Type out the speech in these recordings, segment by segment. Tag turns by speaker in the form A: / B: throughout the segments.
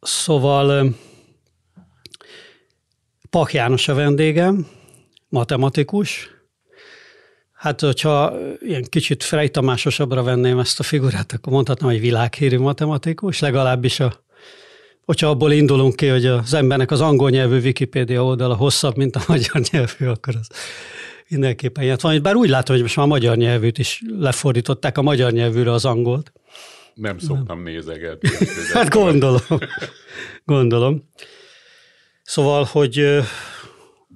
A: Szóval Pak János a vendégem, matematikus. Hát, hogyha ilyen kicsit frejtamásosabbra venném ezt a figurát, akkor mondhatnám, hogy világhírű matematikus, legalábbis a hogyha abból indulunk ki, hogy az embernek az angol nyelvű Wikipédia oldala hosszabb, mint a magyar nyelvű, akkor az mindenképpen ilyet van. Bár úgy látom, hogy most már a magyar nyelvűt is lefordították a magyar nyelvűre az angolt.
B: Nem szoktam nézegetni.
A: hát gondolom. gondolom. Szóval, hogy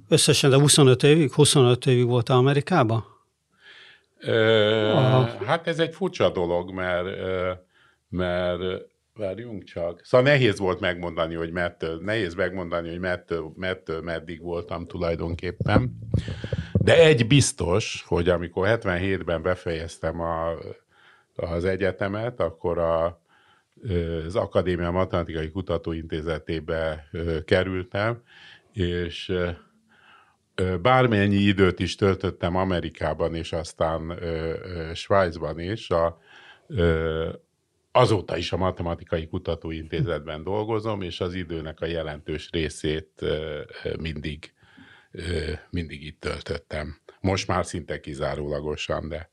A: összesen de 25 évig, 25 évig volt Amerikában?
B: Ö, hát ez egy furcsa dolog, mert, mert várjunk csak. Szóval nehéz volt megmondani, hogy mettől, nehéz megmondani, hogy mettől, mettől meddig voltam tulajdonképpen. De egy biztos, hogy amikor 77-ben befejeztem a, az egyetemet, akkor a, az Akadémia Matematikai Kutatóintézetébe kerültem, és bármennyi időt is töltöttem Amerikában, és aztán Svájcban is, a, azóta is a Matematikai Kutatóintézetben dolgozom, és az időnek a jelentős részét mindig, mindig itt töltöttem. Most már szinte kizárólagosan, de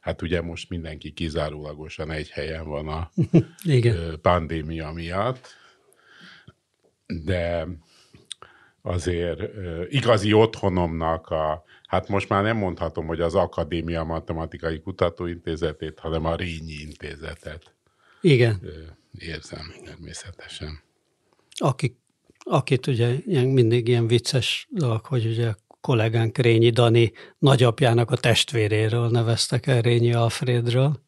B: hát ugye most mindenki kizárólagosan egy helyen van a Igen. pandémia miatt, de azért igazi otthonomnak a, hát most már nem mondhatom, hogy az Akadémia Matematikai Kutatóintézetét, hanem a Rényi Intézetet.
A: Igen.
B: Érzem természetesen.
A: Akik, akit ugye ilyen, mindig ilyen vicces dolog, hogy ugye kollégánk Rényi Dani nagyapjának a testvéréről neveztek el Rényi Alfredről.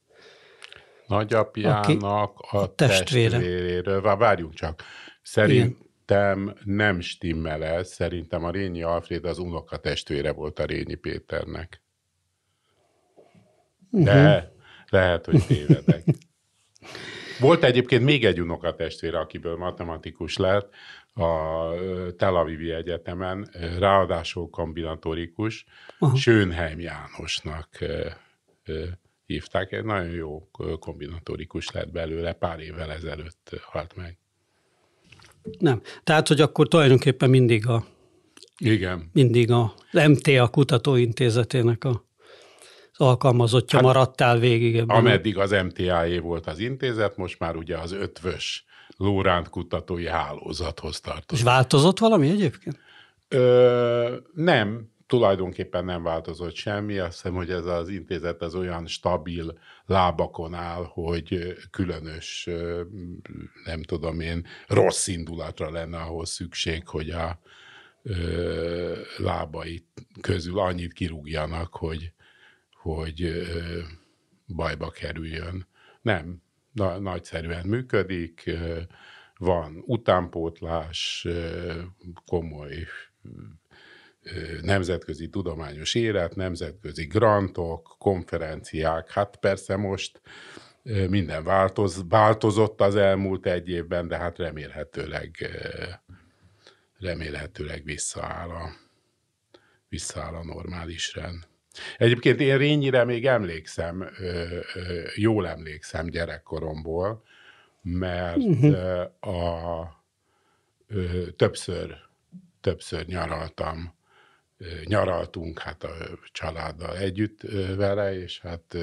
B: Nagyapjának a, a testvére. testvéréről. Várjunk csak. Szerintem Igen. nem stimmel ez. Szerintem a Rényi Alfred az unoka testvére volt a Rényi Péternek. De uh-huh. lehet, hogy tévedek. Volt egyébként még egy unokatestvére, akiből matematikus lett a Tel Avivi Egyetemen, ráadásul kombinatorikus, Aha. Schönheim Jánosnak hívták. Egy nagyon jó kombinatorikus lett belőle, pár évvel ezelőtt halt meg.
A: Nem. Tehát, hogy akkor tulajdonképpen mindig a
B: igen.
A: Mindig a MTA kutatóintézetének a alkalmazottja hát, maradtál végig
B: ebben. Ameddig az MTA-é volt az intézet, most már ugye az ötvös Lóránt kutatói hálózathoz tartozik.
A: És változott valami egyébként?
B: Ö, nem, tulajdonképpen nem változott semmi. Azt hiszem, hogy ez az intézet az olyan stabil lábakon áll, hogy különös, nem tudom én, rossz indulatra lenne ahhoz szükség, hogy a ö, lábai közül annyit kirúgjanak, hogy, hogy bajba kerüljön. Nem, na, nagyszerűen működik, van utánpótlás, komoly nemzetközi tudományos élet, nemzetközi grantok, konferenciák. Hát persze most minden változ, változott az elmúlt egy évben, de hát remélhetőleg, remélhetőleg visszaáll a, visszaáll a normális rend. Egyébként én Rényire még emlékszem, jól emlékszem gyerekkoromból, mert uh-huh. a, többször, többször nyaraltam, nyaraltunk hát a családdal együtt vele, és hát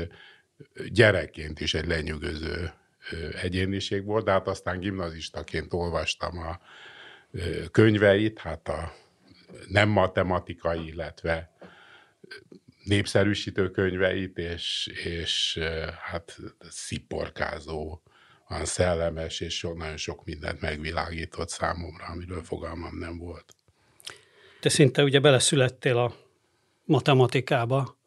B: gyerekként is egy lenyűgöző egyéniség volt, de hát aztán gimnazistaként olvastam a könyveit, hát a nem matematikai, illetve népszerűsítő könyveit, és, és hát sziporkázó, van szellemes, és nagyon sok mindent megvilágított számomra, amiről fogalmam nem volt.
A: Te szinte ugye beleszülettél a matematikába,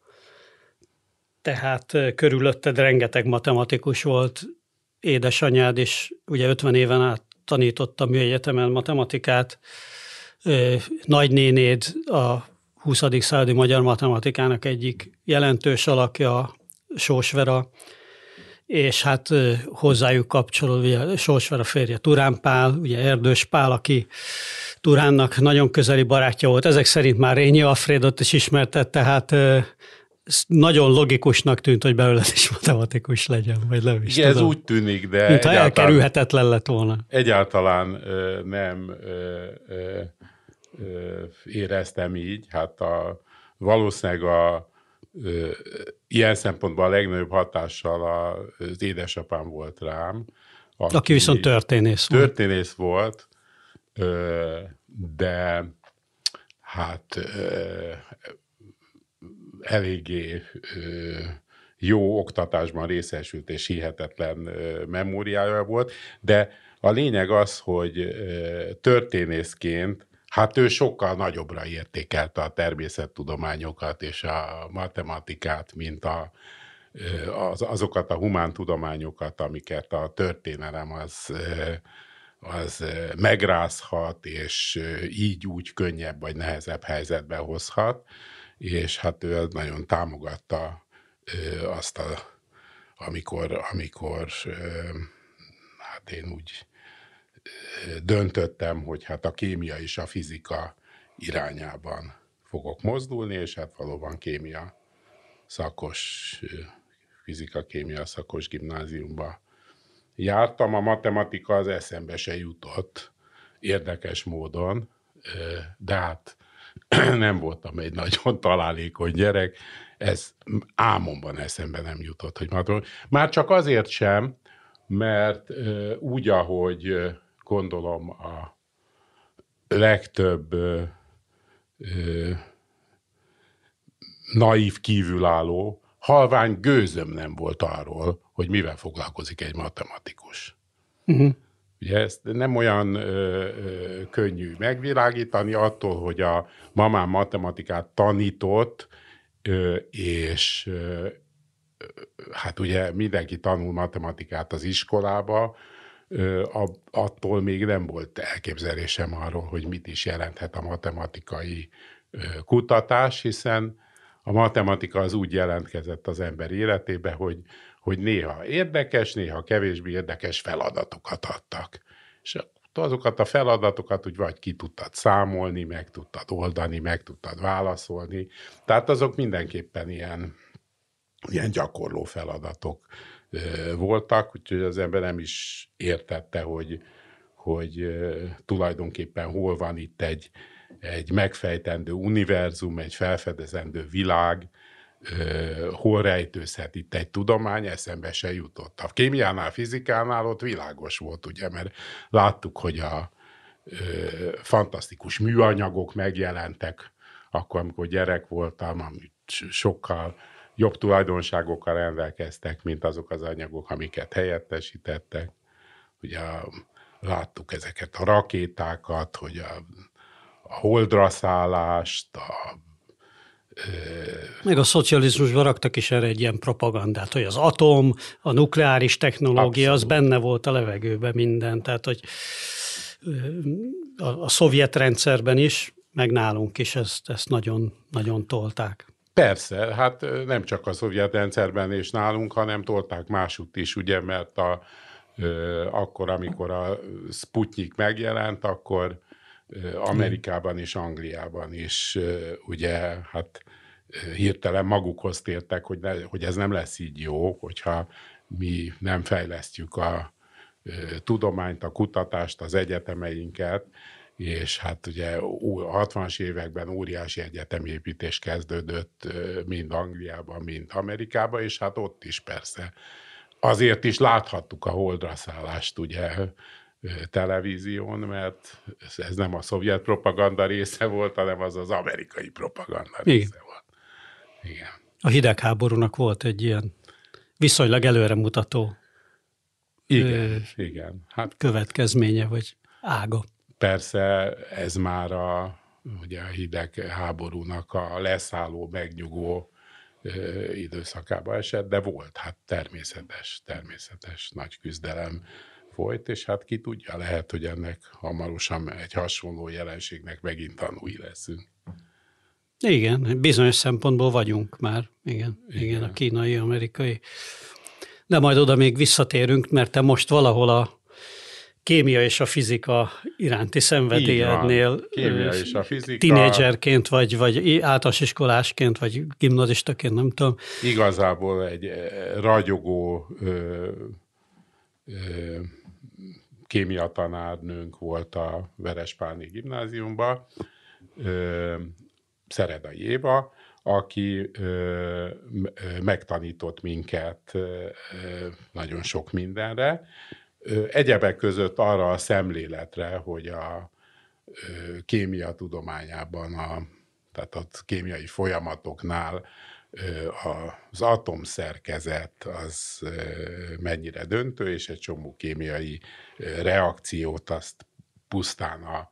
A: tehát körülötted rengeteg matematikus volt, édesanyád is ugye 50 éven át tanította a műegyetemen matematikát, nagynénéd a 20. századi magyar matematikának egyik jelentős alakja, Sósvera, és hát hozzájuk kapcsolódva Sósvera férje Turán Pál, ugye Erdős Pál, aki Turánnak nagyon közeli barátja volt, ezek szerint már Rényi Alfredot is ismertette, tehát nagyon logikusnak tűnt, hogy belőle is matematikus legyen, vagy nem is
B: Igen,
A: tudom.
B: ez úgy tűnik, de
A: Mint ha elkerülhetetlen lett volna.
B: Egyáltalán ö, nem ö, ö, ö, éreztem így. Hát a, valószínűleg a, ö, ilyen szempontból a legnagyobb hatással az édesapám volt rám.
A: Aki, aki viszont történész
B: volt. Történész volt, ö, de hát ö, eléggé jó oktatásban részesült és hihetetlen memóriája volt, de a lényeg az, hogy történészként Hát ő sokkal nagyobbra értékelte a természettudományokat és a matematikát, mint a, az, azokat a humántudományokat, amiket a történelem az, az megrázhat, és így úgy könnyebb vagy nehezebb helyzetbe hozhat. És hát ő nagyon támogatta azt, a, amikor, amikor hát én úgy döntöttem, hogy hát a kémia és a fizika irányában fogok mozdulni, és hát valóban kémia szakos, fizika-kémia szakos gimnáziumba jártam. A matematika az eszembe se jutott érdekes módon, de hát nem voltam egy nagyon találékony gyerek, ez álmomban eszembe nem jutott, hogy matematika. Már csak azért sem, mert úgy, ahogy gondolom a legtöbb ö, ö, naív kívülálló, halvány gőzöm nem volt arról, hogy mivel foglalkozik egy matematikus. Uh-huh. Ugye ezt nem olyan ö, ö, könnyű megvilágítani attól, hogy a mamám matematikát tanított, ö, és ö, hát ugye mindenki tanul matematikát az iskolába, attól még nem volt elképzelésem arról, hogy mit is jelenthet a matematikai kutatás, hiszen a matematika az úgy jelentkezett az ember életébe, hogy hogy néha érdekes, néha kevésbé érdekes feladatokat adtak. És azokat a feladatokat úgy vagy ki tudtad számolni, meg tudtad oldani, meg tudtad válaszolni. Tehát azok mindenképpen ilyen, ilyen gyakorló feladatok voltak, úgyhogy az ember nem is értette, hogy, hogy tulajdonképpen hol van itt egy, egy megfejtendő univerzum, egy felfedezendő világ, hol rejtőzhet itt egy tudomány, eszembe se jutott. A kémiánál, fizikánál ott világos volt, ugye, mert láttuk, hogy a fantasztikus műanyagok megjelentek, akkor, amikor gyerek voltam, amit sokkal jobb tulajdonságokkal rendelkeztek, mint azok az anyagok, amiket helyettesítettek. Ugye láttuk ezeket a rakétákat, hogy a, a holdra szállást, a
A: meg a szocializmusban raktak is erre egy ilyen propagandát, hogy az atom, a nukleáris technológia, Abszolút. az benne volt a levegőben minden. Tehát, hogy a, a szovjet rendszerben is, meg nálunk is ezt, ezt nagyon, nagyon tolták.
B: Persze, hát nem csak a szovjet rendszerben és nálunk, hanem tolták másutt is, ugye, mert a, akkor, amikor a Sputnik megjelent, akkor Amerikában és Angliában is ugye hát hirtelen magukhoz tértek, hogy, ne, hogy ez nem lesz így jó, hogyha mi nem fejlesztjük a tudományt, a kutatást, az egyetemeinket, és hát ugye a 60-as években óriási egyetemépítés kezdődött mind Angliában, mind Amerikában, és hát ott is persze. Azért is láthattuk a holdra szállást, ugye, televízión, mert ez nem a szovjet propaganda része volt, hanem az az amerikai propaganda része Igen. volt.
A: Igen. A hidegháborúnak volt egy ilyen viszonylag előremutató
B: igen, ö, igen.
A: Hát, következménye, vagy ága.
B: Persze ez már a, ugye a hidegháborúnak a leszálló, megnyugó időszakába esett, de volt, hát természetes, természetes nagy küzdelem folyt, és hát ki tudja, lehet, hogy ennek hamarosan egy hasonló jelenségnek megint tanúi leszünk.
A: Igen, bizonyos szempontból vagyunk már, igen, igen, igen a kínai, amerikai. De majd oda még visszatérünk, mert te most valahol a kémia és a fizika iránti szenvedélyednél
B: kémia és a fizika.
A: Tínédzserként, vagy, vagy általános iskolásként, vagy gimnazistaként, nem tudom.
B: Igazából egy ragyogó ö, ö, kémia tanárnőnk volt a Verespáni gimnáziumban, ö, Szeredai Éva, aki ö, megtanított minket ö, nagyon sok mindenre, egyebek között arra a szemléletre, hogy a kémia tudományában, a, tehát a kémiai folyamatoknál az atomszerkezet az mennyire döntő, és egy csomó kémiai reakciót azt pusztán a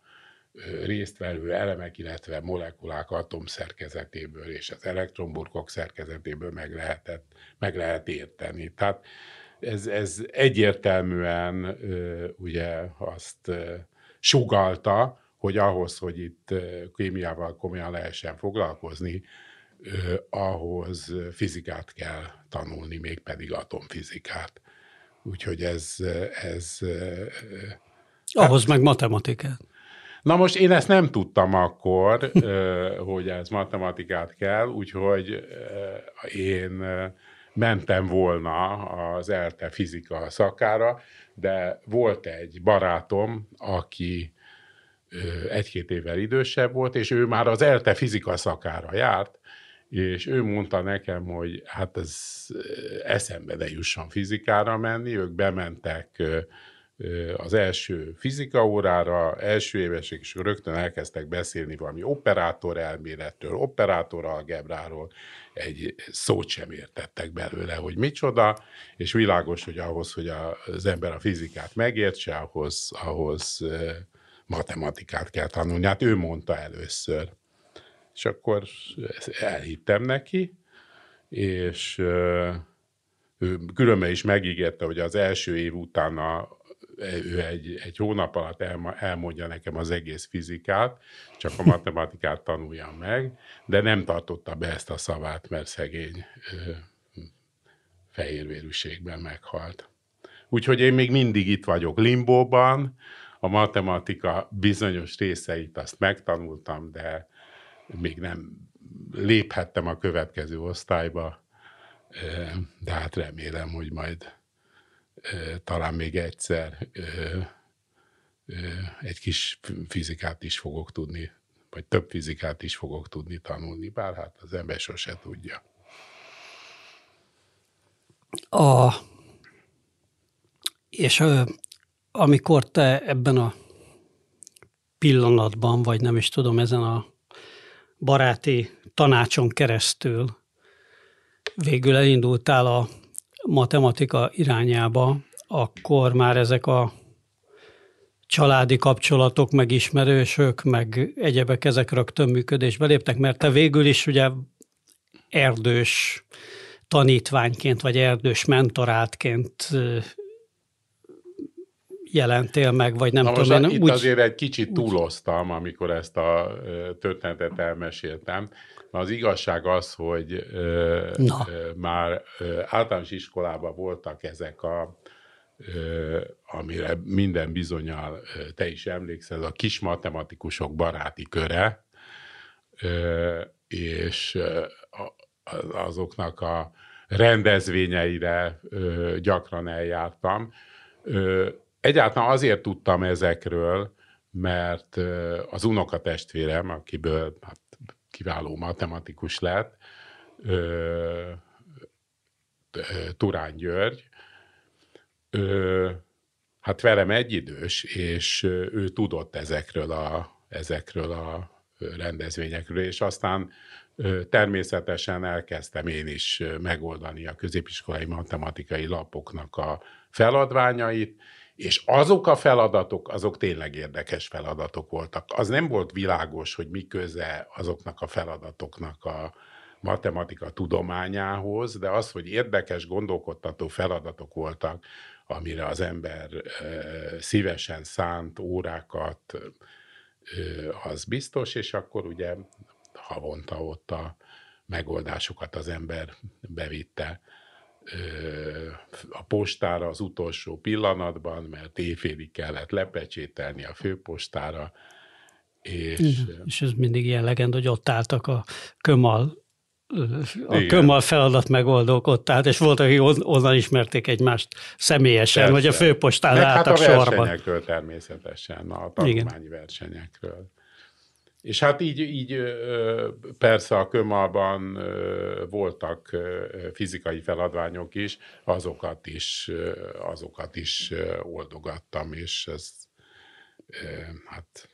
B: résztvevő elemek, illetve molekulák atomszerkezetéből és az elektronburkok szerkezetéből meg, lehetett, meg lehet érteni. Tehát ez, ez egyértelműen ugye azt sugalta, hogy ahhoz, hogy itt kémiával komolyan lehessen foglalkozni, ahhoz fizikát kell tanulni, mégpedig atomfizikát. Úgyhogy ez... ez
A: ahhoz hát, meg matematikát.
B: Na most én ezt nem tudtam akkor, hogy ez matematikát kell, úgyhogy én mentem volna az ELTE fizika szakára, de volt egy barátom, aki egy-két évvel idősebb volt, és ő már az ELTE fizika szakára járt, és ő mondta nekem, hogy hát ez eszembe ne jusson fizikára menni, ők bementek az első fizika órára, első évesek, és rögtön elkezdtek beszélni valami operátor elméletről, operátor algebráról, egy szót sem értettek belőle, hogy micsoda, és világos, hogy ahhoz, hogy az ember a fizikát megértse, ahhoz, ahhoz matematikát kell tanulni. Hát ő mondta először. És akkor elhittem neki, és ő különben is megígérte, hogy az első év után a, ő egy, egy hónap alatt el, elmondja nekem az egész fizikát, csak a matematikát tanuljam meg, de nem tartotta be ezt a szavát, mert szegény ö, fehérvérűségben meghalt. Úgyhogy én még mindig itt vagyok limbóban, a matematika bizonyos részeit azt megtanultam, de még nem léphettem a következő osztályba, de hát remélem, hogy majd talán még egyszer egy kis fizikát is fogok tudni, vagy több fizikát is fogok tudni tanulni, bár hát az ember sose tudja.
A: A, és amikor te ebben a pillanatban, vagy nem is tudom, ezen a baráti tanácson keresztül végül elindultál a matematika irányába, akkor már ezek a családi kapcsolatok, meg ismerősök, meg egyebek ezek rögtön működésbe léptek, mert te végül is ugye erdős tanítványként, vagy erdős mentorátként jelentél meg, vagy nem
B: Na
A: tudom.
B: Most én, itt úgy, azért egy kicsit túloztam, amikor ezt a történetet elmeséltem. Az igazság az, hogy Na. már általános iskolában voltak ezek a amire minden bizonyal te is emlékszel, a kis matematikusok baráti köre, és azoknak a rendezvényeire gyakran eljártam. Egyáltalán azért tudtam ezekről, mert az unokatestvérem, akiből hát, kiváló matematikus lett, Turán György, hát velem egyidős, és ő tudott ezekről a, ezekről a rendezvényekről, és aztán természetesen elkezdtem én is megoldani a középiskolai matematikai lapoknak a feladványait, és azok a feladatok, azok tényleg érdekes feladatok voltak. Az nem volt világos, hogy mi köze azoknak a feladatoknak a matematika tudományához, de az, hogy érdekes, gondolkodtató feladatok voltak, amire az ember szívesen szánt órákat, az biztos, és akkor ugye havonta ott a megoldásokat az ember bevitte a postára az utolsó pillanatban, mert éjfélig kellett lepecsételni a főpostára. És,
A: Igen, és ez mindig ilyen legend, hogy ott álltak a kömal a Igen. kömmal feladat megoldók ott állt, és volt, akik onnan ismerték egymást személyesen, Persze. vagy a főpostán Meg álltak hát a
B: sorban. versenyekről természetesen, a tanulmányi Igen. versenyekről. És hát így, így persze a kömalban voltak fizikai feladványok is, azokat is, azokat is oldogattam, és ez hát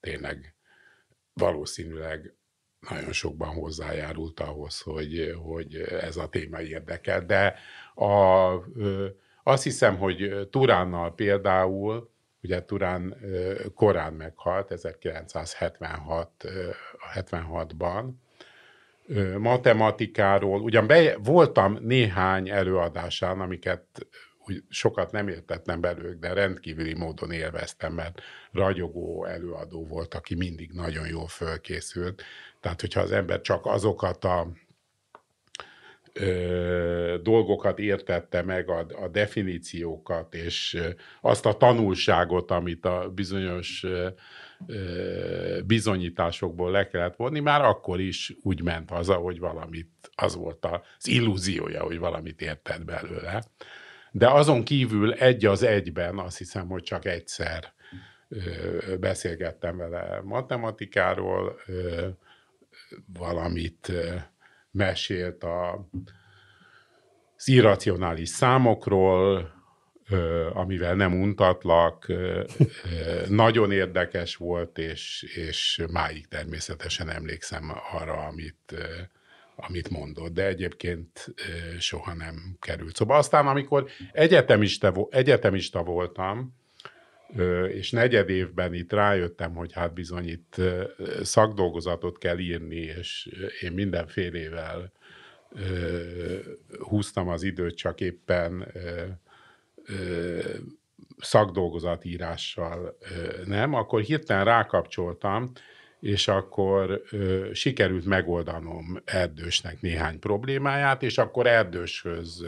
B: tényleg valószínűleg nagyon sokban hozzájárult ahhoz, hogy, hogy ez a téma érdekel. De a, azt hiszem, hogy Turánnal például, ugye Turán korán meghalt, 1976 76-ban, matematikáról, ugyan be, voltam néhány előadásán, amiket úgy sokat nem értettem belőlük, de rendkívüli módon élveztem, mert ragyogó előadó volt, aki mindig nagyon jól fölkészült. Tehát, hogyha az ember csak azokat a ö, dolgokat értette meg, a, a definíciókat, és azt a tanulságot, amit a bizonyos ö, bizonyításokból le kellett vonni, már akkor is úgy ment haza, hogy valamit, az volt az illúziója, hogy valamit értett belőle. De azon kívül egy az egyben, azt hiszem, hogy csak egyszer beszélgettem vele matematikáról, valamit mesélt a, az irracionális számokról, amivel nem untatlak, nagyon érdekes volt, és, és máig természetesen emlékszem arra, amit, amit mondott, de egyébként soha nem került szóba. Aztán, amikor egyetemista, egyetemista voltam, és negyed évben itt rájöttem, hogy hát bizony itt szakdolgozatot kell írni, és én mindenfélével húztam az időt, csak éppen szakdolgozatírással nem, akkor hirtelen rákapcsoltam, és akkor sikerült megoldanom Erdősnek néhány problémáját, és akkor Erdőshöz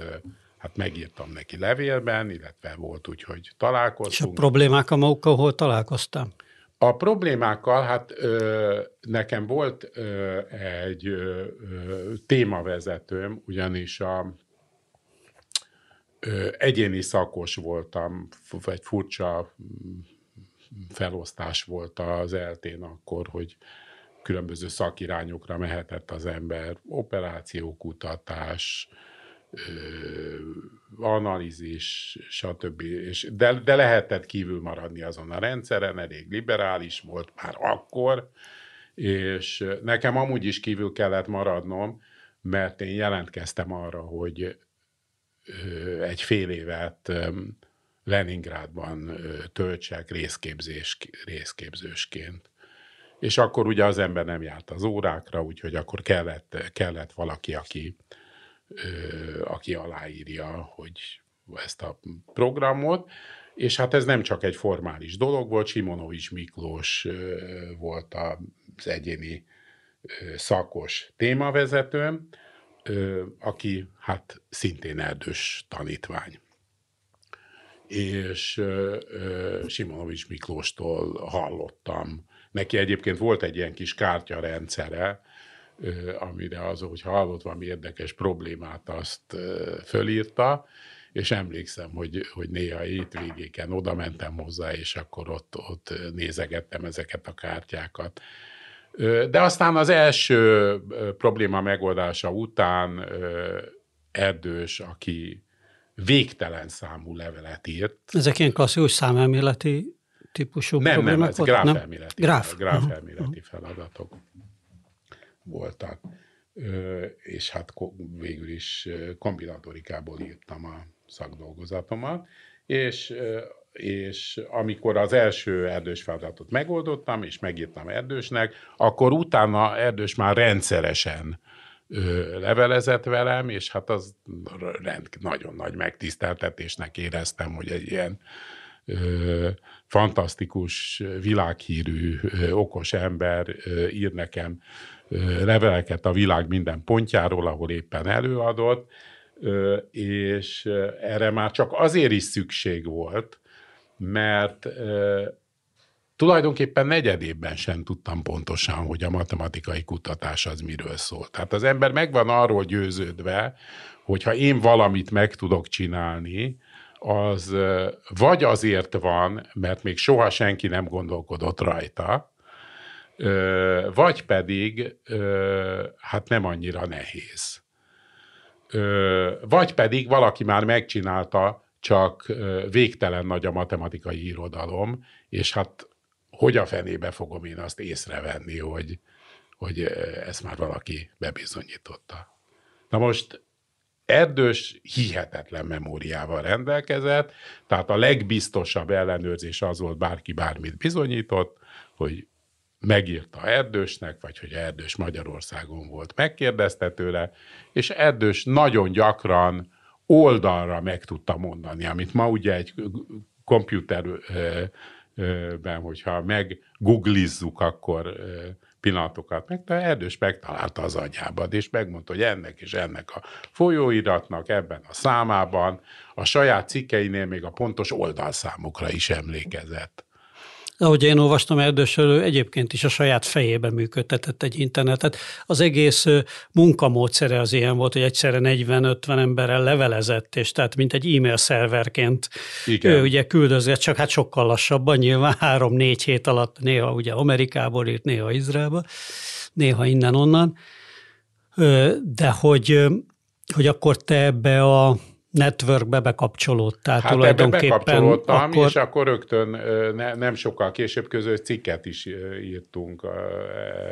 B: hát megírtam neki levélben, illetve volt úgy, hogy találkoztunk.
A: És a problémákkal magukkal hol találkoztam?
B: A problémákkal, hát ö, nekem volt ö, egy ö, témavezetőm, ugyanis a ö, egyéni szakos voltam, egy furcsa felosztás volt az eltén akkor, hogy különböző szakirányokra mehetett az ember, operációkutatás, analízis, stb. És de, de lehetett kívül maradni azon a rendszeren, elég liberális volt már akkor, és nekem amúgy is kívül kellett maradnom, mert én jelentkeztem arra, hogy egy fél évet Leningrádban töltsek részképzés, részképzősként. És akkor ugye az ember nem járt az órákra, úgyhogy akkor kellett, kellett valaki, aki, aki aláírja, hogy ezt a programot, és hát ez nem csak egy formális dolog volt, Simonovics Miklós volt az egyéni szakos témavezetőm, aki hát szintén erdős tanítvány és Simonovics Miklóstól hallottam. Neki egyébként volt egy ilyen kis kártya amire az, hogy hallott valami érdekes problémát, azt fölírta, és emlékszem, hogy, hogy néha hétvégéken oda mentem hozzá, és akkor ott, ott nézegettem ezeket a kártyákat. De aztán az első probléma megoldása után Erdős, aki végtelen számú levelet írt.
A: Ezek ilyen klasszikus számelméleti típusú
B: nem, problémák nem, ez gráfelméleti, Gráf. gráfelméleti feladatok voltak. Ö, és hát végül is kombinatorikából írtam a szakdolgozatomat, és és amikor az első erdős feladatot megoldottam, és megírtam erdősnek, akkor utána erdős már rendszeresen levelezett velem, és hát az rend, nagyon nagy megtiszteltetésnek éreztem, hogy egy ilyen ö, fantasztikus, világhírű, ö, okos ember ö, ír nekem ö, leveleket a világ minden pontjáról, ahol éppen előadott. és erre már csak azért is szükség volt, mert tulajdonképpen negyedében sem tudtam pontosan, hogy a matematikai kutatás az miről szól. Tehát az ember meg van arról győződve, hogy ha én valamit meg tudok csinálni, az vagy azért van, mert még soha senki nem gondolkodott rajta, vagy pedig hát nem annyira nehéz. Vagy pedig valaki már megcsinálta, csak végtelen nagy a matematikai irodalom, és hát hogy a fenébe fogom én azt észrevenni, hogy, hogy ezt már valaki bebizonyította. Na most Erdős hihetetlen memóriával rendelkezett, tehát a legbiztosabb ellenőrzés az volt, bárki bármit bizonyított, hogy megírta Erdősnek, vagy hogy Erdős Magyarországon volt, megkérdezte tőle, és Erdős nagyon gyakran oldalra meg tudta mondani, amit ma ugye egy komputerben, hogyha meggooglizzuk, akkor pillanatokat meg, de Erdős megtalálta az agyában, és megmondta, hogy ennek és ennek a folyóiratnak ebben a számában, a saját cikkeinél még a pontos oldalszámokra is emlékezett.
A: Ahogy én olvastam, Erdősről egyébként is a saját fejében működtetett egy internetet. Az egész munkamódszere az ilyen volt, hogy egyszerre 40-50 emberrel levelezett, és tehát mint egy e-mail szerverként Igen. ő ugye küldözött, csak hát sokkal lassabban, nyilván három-négy hét alatt, néha ugye Amerikából írt, néha Izraelből, néha innen-onnan. De hogy, hogy akkor te ebbe a networkbe bekapcsolódtál
B: hát tulajdonképpen. Hát bekapcsolódtam, akkor... és akkor rögtön ne, nem sokkal később közös cikket is írtunk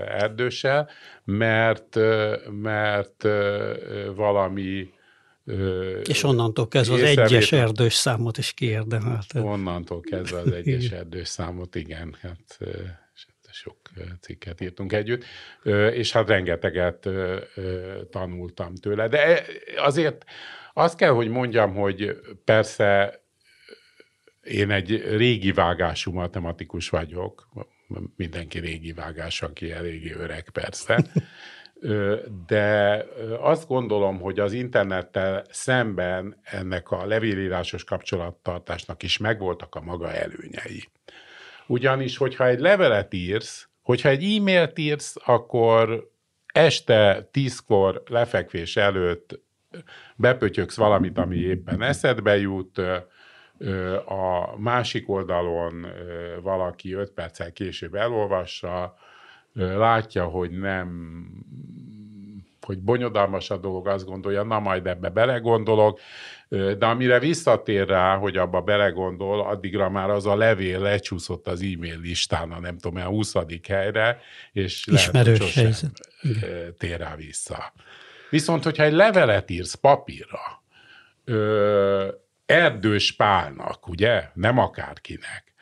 B: Erdőssel, mert, mert valami
A: és onnantól kezdve az egyes erdős számot is kiérdemelte.
B: Onnantól kezdve az egyes erdős számot, igen, hát sok cikket írtunk együtt, és hát rengeteget tanultam tőle. De azért azt kell, hogy mondjam, hogy persze én egy régi vágású matematikus vagyok, mindenki régi vágás, aki eléggé öreg persze, de azt gondolom, hogy az internettel szemben ennek a levélírásos kapcsolattartásnak is megvoltak a maga előnyei. Ugyanis, hogyha egy levelet írsz, hogyha egy e-mailt írsz, akkor este tízkor lefekvés előtt bepötyöksz valamit, ami éppen eszedbe jut, a másik oldalon valaki öt perccel később elolvassa, látja, hogy nem hogy bonyodalmas a dolog, azt gondolja, na majd ebbe belegondolok, de amire visszatér rá, hogy abba belegondol, addigra már az a levél lecsúszott az e-mail listán, a nem tudom, a 20. helyre, és
A: Ismerős
B: lehet, hogy tér rá vissza. Viszont, hogyha egy levelet írsz papírra, ö, Erdős Pálnak, ugye, nem akárkinek,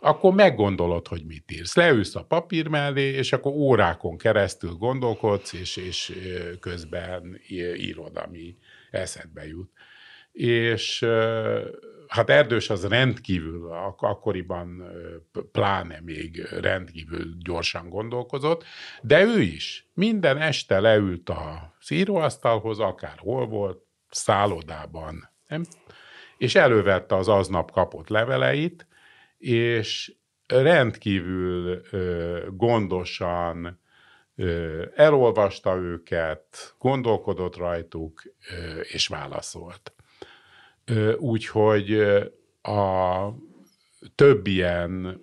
B: akkor meggondolod, hogy mit írsz. Leülsz a papír mellé, és akkor órákon keresztül gondolkodsz, és, és közben írod, ami eszedbe jut. És hát Erdős az rendkívül, ak- akkoriban pláne még rendkívül gyorsan gondolkozott, de ő is minden este leült a szíróasztalhoz, akár hol volt, szállodában, nem? és elővette az aznap kapott leveleit, és rendkívül gondosan elolvasta őket, gondolkodott rajtuk, és válaszolt. Úgyhogy a több ilyen,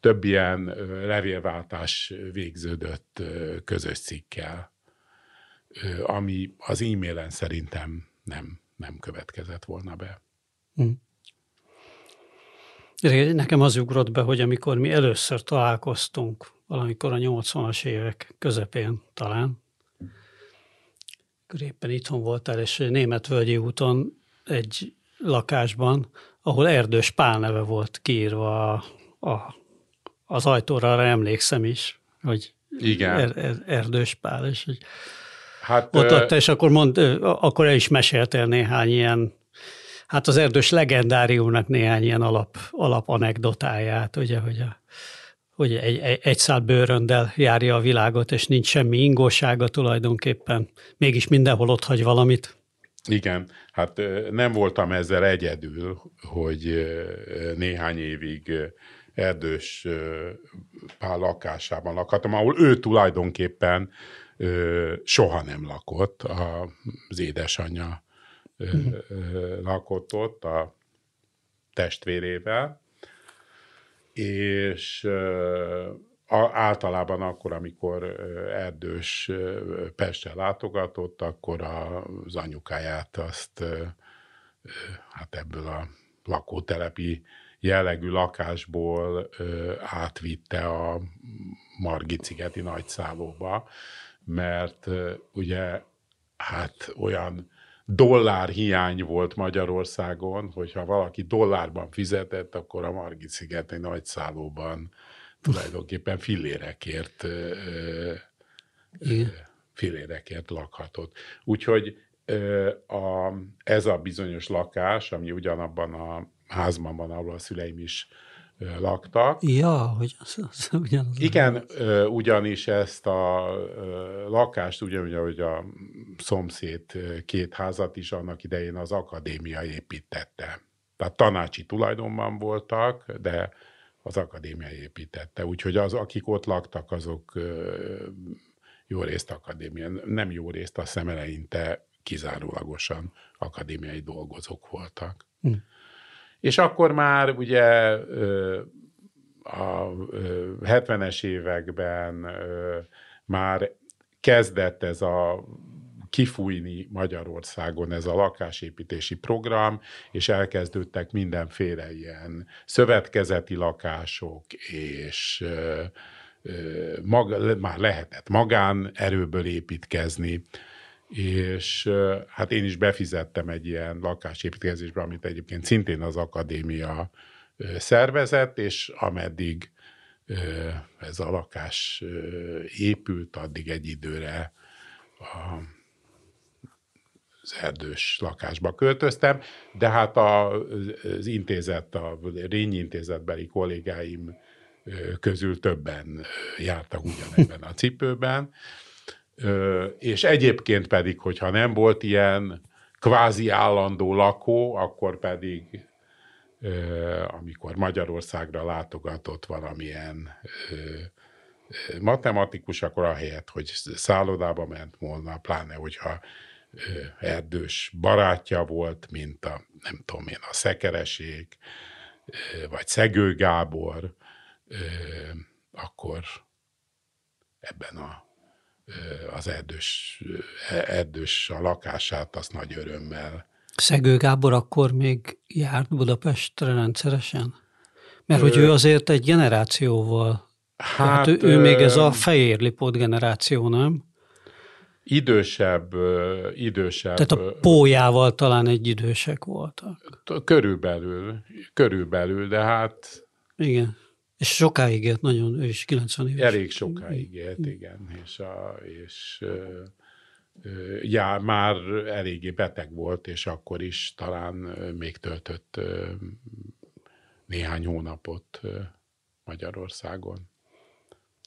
B: több ilyen levélváltás végződött közös cikkel, ami az e-mailen szerintem nem, nem következett volna be. Hm.
A: Nekem az ugrott be, hogy amikor mi először találkoztunk, valamikor a 80-as évek közepén talán, éppen itthon voltál, és Németvölgyi úton egy lakásban, ahol Erdős Pál neve volt kiírva a, a, az ajtóra, arra emlékszem is, hogy
B: Igen. Er,
A: er, Erdős Pál, és hogy hát, ott adta, és akkor, mond, akkor el is meséltél néhány ilyen, hát az Erdős legendáriumnak néhány ilyen alap, alap anekdotáját, ugye, hogy a, hogy egy, egy, egy szál bőröndel járja a világot, és nincs semmi ingósága tulajdonképpen, mégis mindenhol ott hagy valamit.
B: Igen, hát nem voltam ezzel egyedül, hogy néhány évig erdős pál lakásában lakhattam, ahol ő tulajdonképpen soha nem lakott, az édesanyja mm. lakott ott a testvérével, és általában akkor, amikor erdős Pestre látogatott, akkor az anyukáját azt hát ebből a lakótelepi jellegű lakásból átvitte a Margit szigeti nagyszállóba, mert ugye hát olyan dollár hiány volt Magyarországon, hogyha valaki dollárban fizetett, akkor a Margit szigeti nagyszállóban tulajdonképpen fillérekért, Igen. fillérekért lakhatott. Úgyhogy a, ez a bizonyos lakás, ami ugyanabban a házban van, ahol a szüleim is laktak.
A: Ja, hogy az, az ugyanaz.
B: Igen, ugyanis ezt a lakást, ugyanúgy, ahogy a szomszéd két házat is annak idején az akadémia építette. Tehát tanácsi tulajdonban voltak, de az akadémia építette. Úgyhogy az, akik ott laktak, azok jó részt akadémia, nem jó részt, a szemeleinte kizárólagosan akadémiai dolgozók voltak. Hm. És akkor már ugye a 70-es években már kezdett ez a kifújni Magyarországon ez a lakásépítési program, és elkezdődtek mindenféle ilyen szövetkezeti lakások, és maga, már lehetett magán erőből építkezni, és hát én is befizettem egy ilyen lakásépítkezésbe, amit egyébként szintén az akadémia szervezett, és ameddig ez a lakás épült, addig egy időre a az erdős lakásba költöztem, de hát a, az intézet, a Rényi intézetbeli kollégáim közül többen jártak ugyanebben a cipőben, és egyébként pedig, hogyha nem volt ilyen kvázi állandó lakó, akkor pedig amikor Magyarországra látogatott valamilyen matematikus, akkor ahelyett, hogy szállodába ment volna, pláne hogyha erdős barátja volt, mint a, nem tudom én, a Szekeresék, vagy Szegő Gábor, akkor ebben a, az erdős, erdős a lakását azt nagy örömmel.
A: Szegő Gábor akkor még járt Budapestre rendszeresen? Mert hogy ő azért egy generációval, hát, hát ő, ő még ez a fehérlipót generáció, nem?
B: idősebb, idősebb.
A: Tehát a pójával talán egy idősek voltak.
B: Körülbelül, körülbelül, de hát...
A: Igen. És sokáig élt, nagyon, ő is 90 éves.
B: Elég sokáig élt, igen. És, a, és já, már eléggé beteg volt, és akkor is talán még töltött néhány hónapot Magyarországon.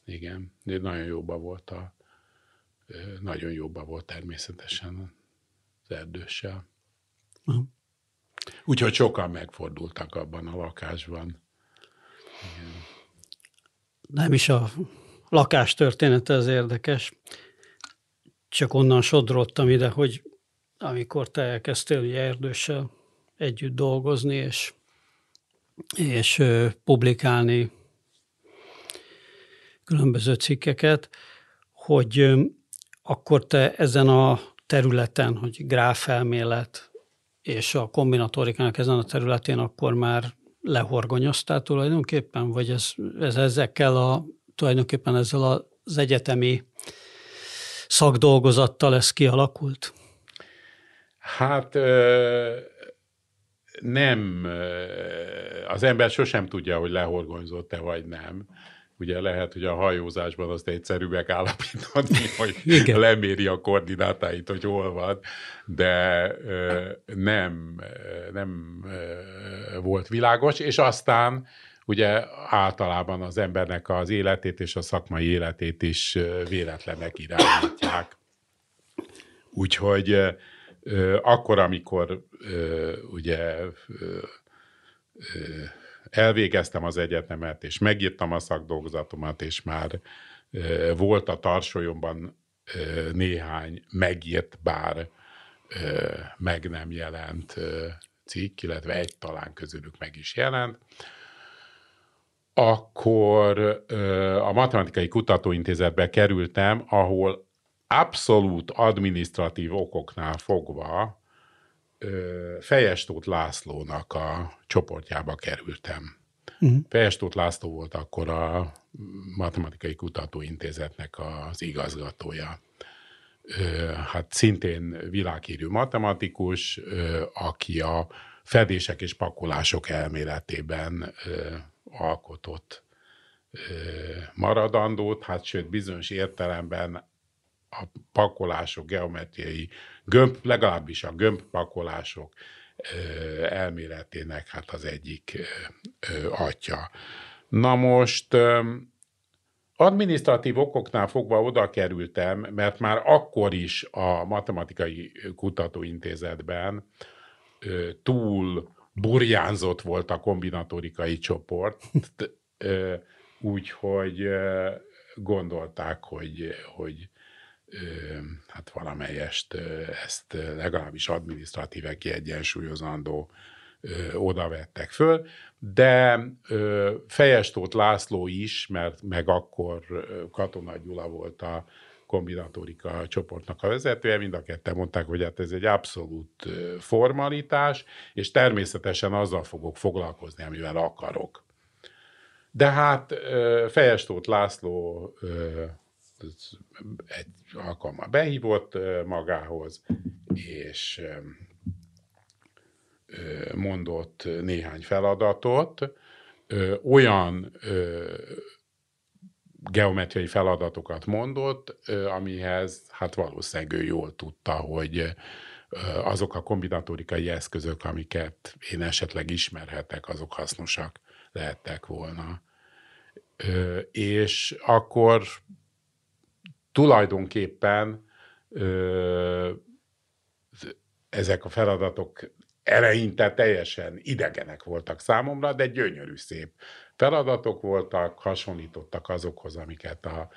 B: Igen, de nagyon jóban volt a, nagyon jóban volt természetesen az erdőssel. Uh-huh. Úgyhogy sokan megfordultak abban a lakásban. Igen.
A: Nem is a lakás története az érdekes, csak onnan sodrottam ide, hogy amikor te elkezdtél ugye erdőssel együtt dolgozni, és, és publikálni különböző cikkeket, hogy akkor te ezen a területen, hogy gráfelmélet és a kombinatorikának ezen a területén akkor már lehorgonyoztál tulajdonképpen, vagy ez, ez ezekkel a, tulajdonképpen ezzel az egyetemi szakdolgozattal ez kialakult?
B: Hát nem, az ember sosem tudja, hogy lehorgonyzott-e vagy nem. Ugye lehet, hogy a hajózásban azt egyszerű megállapítani, hogy Igen. leméri a koordinátáit, hogy hol van, de nem, nem volt világos, és aztán ugye általában az embernek az életét és a szakmai életét is véletlenek irányítják. Úgyhogy Akkor, amikor ugye elvégeztem az egyetemet, és megírtam a szakdolgozatomat, és már volt a tarsolyomban néhány megírt, bár meg nem jelent cikk, illetve egy talán közülük meg is jelent, akkor a Matematikai Kutatóintézetbe kerültem, ahol abszolút administratív okoknál fogva Fejestót Lászlónak a csoportjába kerültem. Uh-huh. Fejestót László volt akkor a Matematikai Kutatóintézetnek az igazgatója. Hát szintén világhírű matematikus, aki a fedések és pakolások elméletében alkotott maradandót, hát sőt bizonyos értelemben a pakolások, geometriai gömb, legalábbis a gömbpakolások elméletének hát az egyik atya. Na most Administratív okoknál fogva oda kerültem, mert már akkor is a Matematikai Kutatóintézetben túl burjánzott volt a kombinatorikai csoport, úgyhogy gondolták, hogy, hogy hát valamelyest ezt legalábbis adminisztratíve kiegyensúlyozandó oda vettek föl, de Fejestót László is, mert meg akkor Katona Gyula volt a kombinatorika csoportnak a vezetője, mind a ketten mondták, hogy hát ez egy abszolút formalitás, és természetesen azzal fogok foglalkozni, amivel akarok. De hát Fejestót László egy alkalommal behívott magához, és mondott néhány feladatot, olyan geometriai feladatokat mondott, amihez hát valószínűleg ő jól tudta, hogy azok a kombinatorikai eszközök, amiket én esetleg ismerhetek, azok hasznosak lehettek volna. És akkor tulajdonképpen ezek a feladatok eleinte teljesen idegenek voltak számomra, de gyönyörű szép feladatok voltak, hasonlítottak azokhoz, amiket a,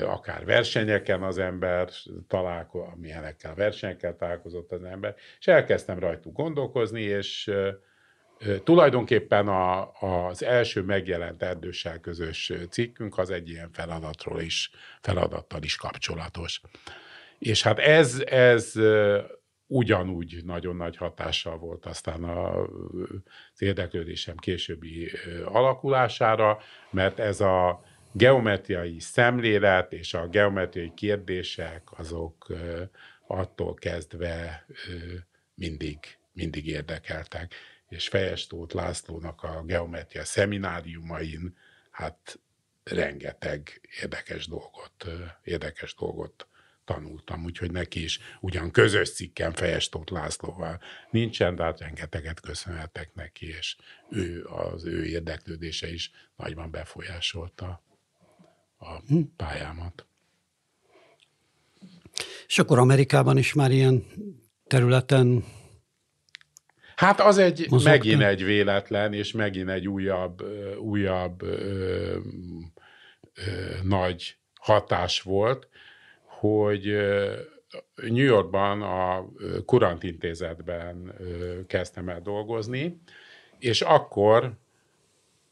B: akár versenyeken az ember találkozott, amilyenekkel versenyekkel találkozott az ember, és elkezdtem rajtuk gondolkozni, és tulajdonképpen a, az első megjelent erdőssel közös cikkünk az egy ilyen feladatról is, feladattal is kapcsolatos. És hát ez, ez ugyanúgy nagyon nagy hatással volt aztán a, az érdeklődésem későbbi alakulására, mert ez a geometriai szemlélet és a geometriai kérdések azok attól kezdve mindig, mindig érdekeltek. És Fejestót Lászlónak a geometria szemináriumain hát rengeteg érdekes dolgot, érdekes dolgot tanultam, úgyhogy neki is ugyan közös cikken Fejestót Lászlóval nincsen, de hát rengeteget köszönhetek neki, és ő, az ő érdeklődése is nagyban befolyásolta a hm. pályámat.
A: És akkor Amerikában is már ilyen területen
B: Hát az egy mozogtam. megint egy véletlen, és megint egy újabb, újabb ö, ö, nagy hatás volt, hogy New Yorkban a Kurant intézetben kezdtem el dolgozni, és akkor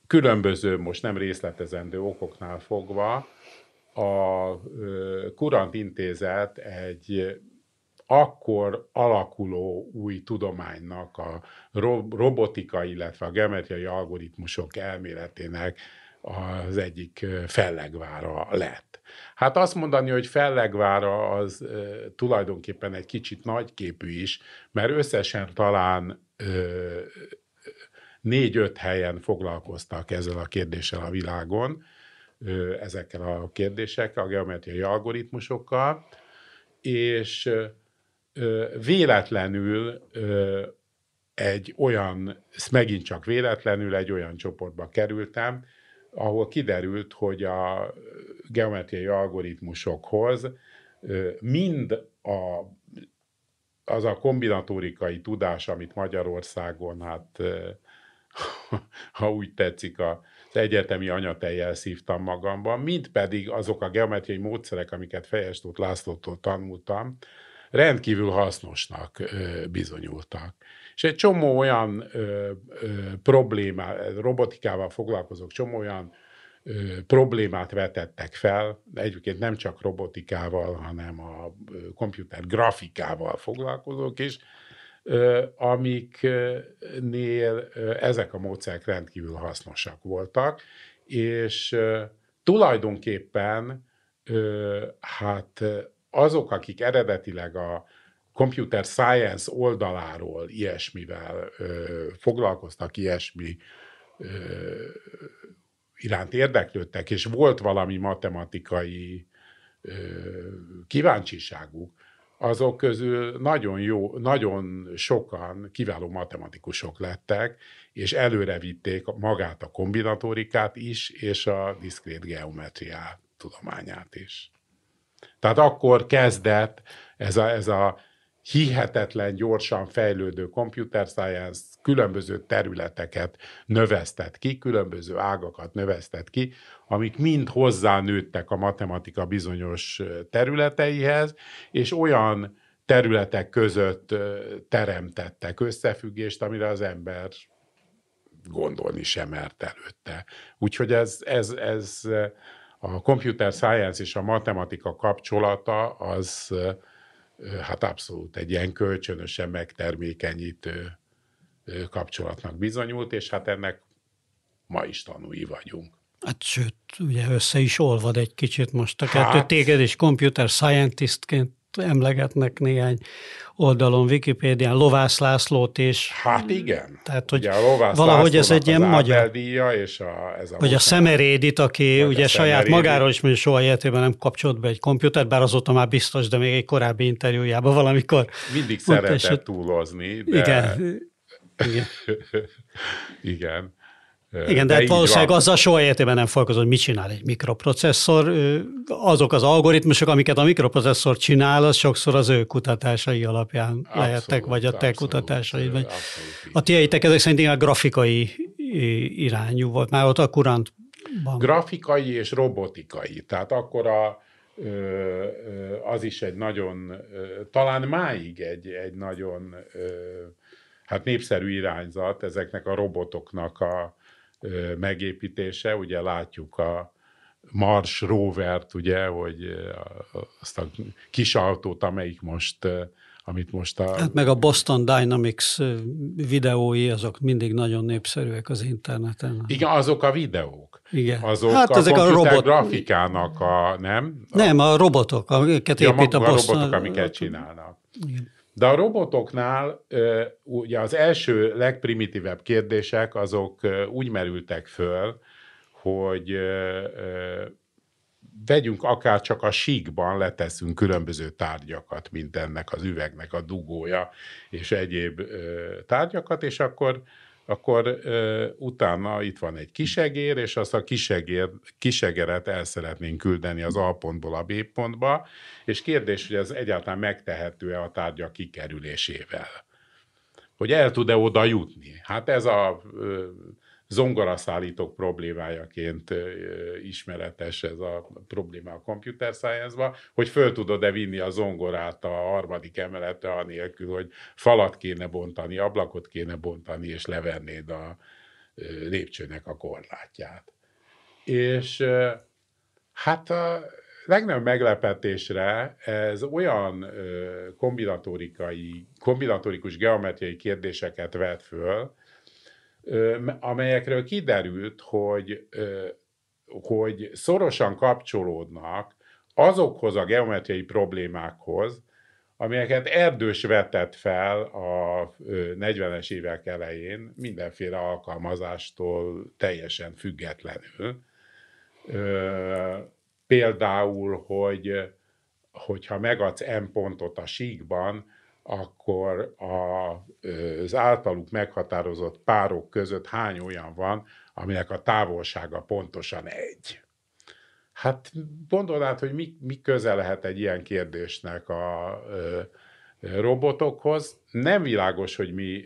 B: különböző, most nem részletezendő okoknál fogva, a Kurant intézet egy akkor alakuló új tudománynak a robotika, illetve a geometriai algoritmusok elméletének az egyik fellegvára lett. Hát azt mondani, hogy fellegvára az tulajdonképpen egy kicsit nagyképű is, mert összesen talán négy-öt helyen foglalkoztak ezzel a kérdéssel a világon, ezekkel a kérdésekkel, a geometriai algoritmusokkal, és véletlenül egy olyan, megint csak véletlenül egy olyan csoportba kerültem, ahol kiderült, hogy a geometriai algoritmusokhoz mind a az a kombinatórikai tudás, amit Magyarországon, hát ha úgy tetszik, az egyetemi anyatejjel szívtam magamban, mint pedig azok a geometriai módszerek, amiket Fejestót Lászlótól tanultam, rendkívül hasznosnak ö, bizonyultak. És egy csomó olyan ö, ö, problémá, robotikával foglalkozók, csomó olyan ö, problémát vetettek fel, egyébként nem csak robotikával, hanem a komputer grafikával foglalkozók is, amiknél ezek a módszerek rendkívül hasznosak voltak, és tulajdonképpen hát azok, akik eredetileg a computer science oldaláról ilyesmivel foglalkoztak, ilyesmi iránt érdeklődtek, és volt valami matematikai kíváncsiságuk, azok közül nagyon jó, nagyon sokan kiváló matematikusok lettek, és előre vitték magát a kombinatorikát is, és a diszkrét geometriát tudományát is. Tehát akkor kezdett ez a, ez a hihetetlen gyorsan fejlődő computer science különböző területeket növesztett ki, különböző ágakat növesztett ki, amik mind hozzánőttek a matematika bizonyos területeihez, és olyan területek között teremtettek összefüggést, amire az ember gondolni sem mert előtte. Úgyhogy ez, ez, ez a computer science és a matematika kapcsolata az hát abszolút egy ilyen kölcsönösen megtermékenyítő kapcsolatnak bizonyult, és hát ennek ma is tanúi vagyunk.
A: Hát sőt, ugye össze is olvad egy kicsit most a hát, kettő. Téged és computer scientistként emlegetnek néhány oldalon, Wikipédián, Lovász Lászlót és...
B: Hát igen.
A: Tehát, hogy ugye a Lovász valahogy ez egy ilyen magyar...
B: és a, ez a
A: vagy a Szemerédit, aki ugye saját magáról is mondja, soha életében nem kapcsolt be egy komputert, bár azóta már biztos, de még egy korábbi interjújában valamikor...
B: Mindig szeretett túlozni, de...
A: Igen.
B: Igen. igen.
A: Igen, de, de hát valószínűleg van. azzal soha életében nem foglalkozom, hogy mit csinál egy mikroprocesszor. Azok az algoritmusok, amiket a mikroprocesszor csinál, az sokszor az ő kutatásai alapján abszolút, lehettek, vagy a te abszolút, kutatásai. Vagy a tiétek ezek szerint a grafikai irányú volt, már ott a kurantban.
B: Grafikai és robotikai. Tehát akkor a, az is egy nagyon, talán máig egy, egy nagyon hát népszerű irányzat ezeknek a robotoknak a, megépítése. Ugye látjuk a Mars rovert, ugye, hogy azt a kis autót, amelyik most amit most a...
A: Hát meg a Boston Dynamics videói, azok mindig nagyon népszerűek az interneten.
B: Igen, azok a videók.
A: Igen.
B: Azok hát a ezek a robot... grafikának a, nem?
A: Nem, a robotok, amiket ja, épít a Boston...
B: a robotok, amiket csinálnak. Igen. De a robotoknál ugye az első legprimitívebb kérdések azok úgy merültek föl, hogy vegyünk akár csak a síkban, leteszünk különböző tárgyakat, mint ennek az üvegnek a dugója, és egyéb tárgyakat, és akkor akkor ö, utána itt van egy kisegér, és azt a kisegér, kisegeret el szeretnénk küldeni az A pontból a B pontba, és kérdés, hogy ez egyáltalán megtehető-e a tárgya kikerülésével. Hogy el tud-e oda jutni. Hát ez a ö, zongoraszállítók problémájaként ismeretes ez a probléma a computer science hogy föl tudod-e vinni a zongorát a harmadik emeletre, anélkül, hogy falat kéne bontani, ablakot kéne bontani, és levennéd a lépcsőnek a korlátját. És hát a legnagyobb meglepetésre ez olyan kombinatorikai, kombinatorikus geometriai kérdéseket vet föl, amelyekről kiderült, hogy, hogy szorosan kapcsolódnak azokhoz a geometriai problémákhoz, amelyeket Erdős vetett fel a 40-es évek elején, mindenféle alkalmazástól teljesen függetlenül. Például, hogy hogyha megadsz M pontot a síkban, akkor az általuk meghatározott párok között hány olyan van, aminek a távolsága pontosan egy. Hát gondold át, hogy mi, mi köze lehet egy ilyen kérdésnek a robotokhoz. Nem világos, hogy mi,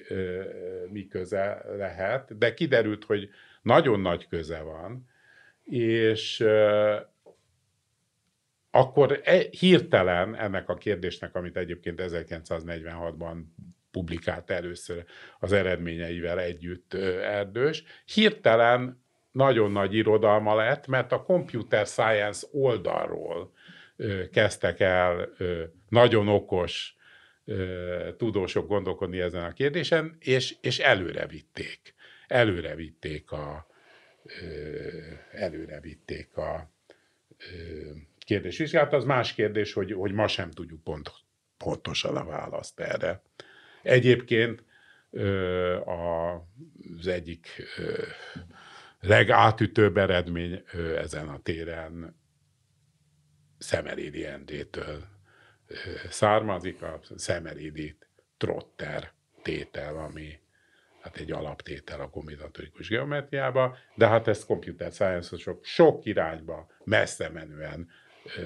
B: mi köze lehet, de kiderült, hogy nagyon nagy köze van, és akkor e, hirtelen ennek a kérdésnek, amit egyébként 1946-ban publikált először az eredményeivel együtt Erdős, hirtelen nagyon nagy irodalma lett, mert a computer science oldalról kezdtek el nagyon okos tudósok gondolkodni ezen a kérdésen, és, és előre vitték. Előre vitték a, előre vitték a kérdésvizsgálat. Az más kérdés, hogy, hogy ma sem tudjuk pont, pontosan a választ erre. Egyébként az egyik legátütőbb eredmény ezen a téren Szemerédi Endrétől származik, a Szemerédi Trotter tétel, ami hát egy alaptétel a kombinatorikus geometriába, de hát ezt computer science sok, sok irányba messze menően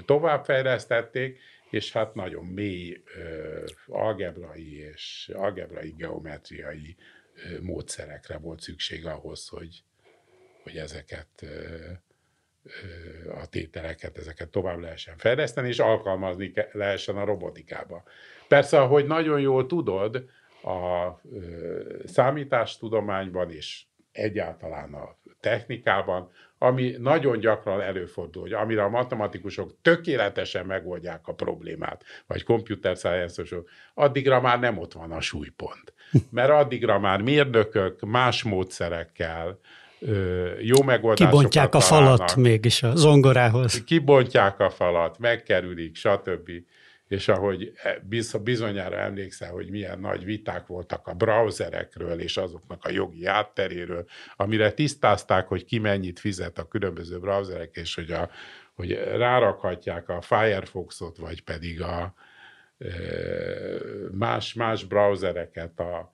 B: továbbfejlesztették, és hát nagyon mély algebrai és algebrai geometriai módszerekre volt szükség ahhoz, hogy, hogy ezeket a tételeket, ezeket tovább lehessen fejleszteni, és alkalmazni lehessen a robotikába. Persze, ahogy nagyon jól tudod, a számítástudományban és egyáltalán a technikában, ami nagyon gyakran előfordul, hogy amire a matematikusok tökéletesen megoldják a problémát, vagy computer science addigra már nem ott van a súlypont. Mert addigra már mérnökök más módszerekkel, jó megoldásokat
A: Kibontják a falat mégis a zongorához.
B: Kibontják a falat, megkerülik, stb és ahogy e, bizonyára emlékszel, hogy milyen nagy viták voltak a browserekről és azoknak a jogi átteréről, amire tisztázták, hogy ki mennyit fizet a különböző browserek, és hogy, a, hogy rárakhatják a Firefoxot, vagy pedig a e, más, más browsereket a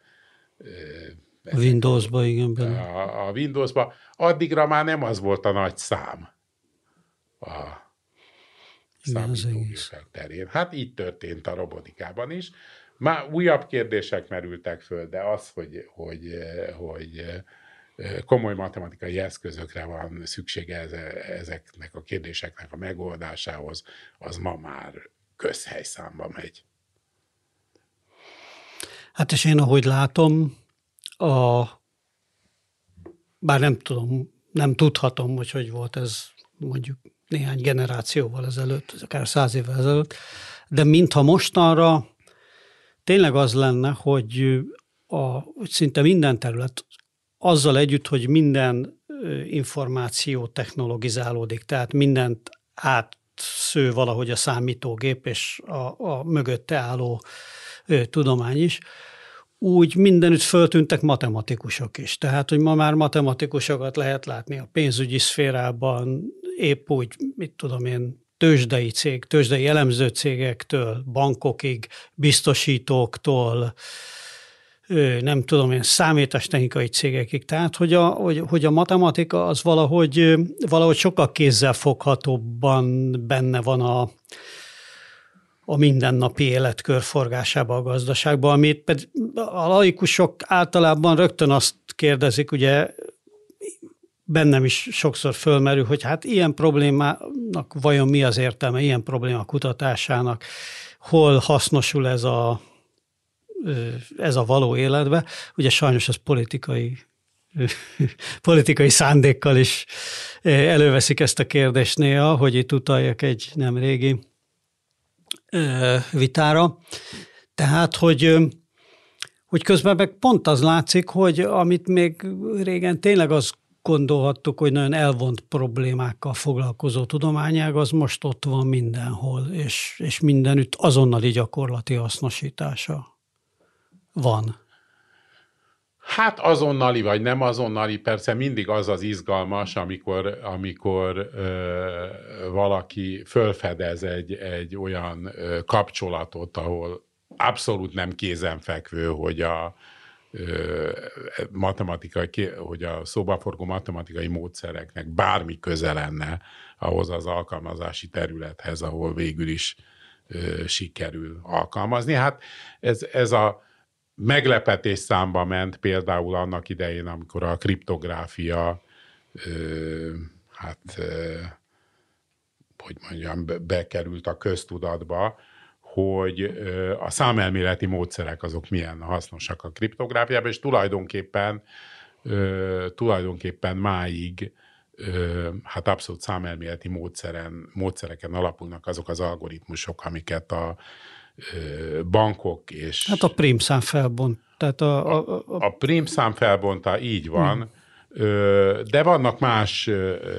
A: a Windowsba, igen.
B: A, a Windowsba. Addigra már nem az volt a nagy szám. A, számítógépek terén. Hát így történt a robotikában is. Már újabb kérdések merültek föl, de az, hogy, hogy, hogy komoly matematikai eszközökre van szüksége ezeknek a kérdéseknek a megoldásához, az ma már közhelyszámba megy.
A: Hát és én ahogy látom, a, bár nem tudom, nem tudhatom, hogy hogy volt ez mondjuk néhány generációval ezelőtt, akár száz évvel ezelőtt, de mintha mostanra tényleg az lenne, hogy, a, szinte minden terület azzal együtt, hogy minden információ technologizálódik, tehát mindent átsző valahogy a számítógép és a, a mögötte álló tudomány is, úgy mindenütt föltűntek matematikusok is. Tehát, hogy ma már matematikusokat lehet látni a pénzügyi szférában, épp úgy, mit tudom én, tőzsdei cég, tőzsdei elemző cégektől, bankokig, biztosítóktól, nem tudom én, számítástechnikai cégekig. Tehát, hogy a, hogy, hogy a matematika az valahogy, valahogy sokkal kézzelfoghatóbban benne van a, a mindennapi élet körforgásába a gazdaságban, amit pedig a laikusok általában rögtön azt kérdezik, ugye bennem is sokszor fölmerül, hogy hát ilyen problémának vajon mi az értelme, ilyen probléma kutatásának, hol hasznosul ez a, ez a való életbe. Ugye sajnos ez politikai politikai szándékkal is előveszik ezt a kérdést néha, hogy itt utaljak egy nem régi vitára. Tehát, hogy, hogy közben meg pont az látszik, hogy amit még régen tényleg az gondolhattuk, hogy nagyon elvont problémákkal foglalkozó tudományág, az most ott van mindenhol, és, és mindenütt azonnali gyakorlati hasznosítása van.
B: Hát azonnali vagy nem azonnali, persze mindig az az izgalmas, amikor, amikor ö, valaki fölfedez egy, egy olyan ö, kapcsolatot, ahol abszolút nem kézenfekvő, hogy a, matematikai, hogy a szóbaforgó matematikai módszereknek bármi köze lenne ahhoz az alkalmazási területhez, ahol végül is sikerül alkalmazni. Hát ez, ez a meglepetés számba ment például annak idején, amikor a kriptográfia hát hogy mondjam, bekerült a köztudatba, hogy a számelméleti módszerek azok milyen hasznosak a kriptográfiában, és tulajdonképpen, tulajdonképpen máig hát abszolút számelméleti módszeren, módszereken alapulnak azok az algoritmusok, amiket a bankok és...
A: Hát a prímszám felbont. Tehát a,
B: a, a, a prímszám felbonta, így van, hmm. de vannak más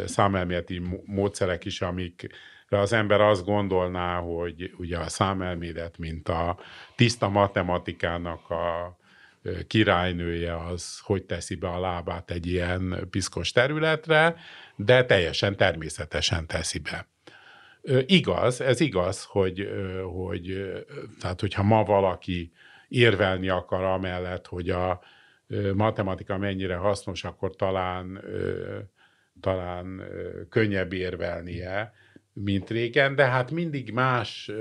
B: számelméleti módszerek is, amik az ember azt gondolná, hogy ugye a számelmélet, mint a tiszta matematikának a királynője, az hogy teszi be a lábát egy ilyen piszkos területre, de teljesen természetesen teszi be. Igaz, ez igaz, hogy, hogy tehát hogyha ma valaki érvelni akar amellett, hogy a matematika mennyire hasznos, akkor talán, talán könnyebb érvelnie, mint régen, de hát mindig más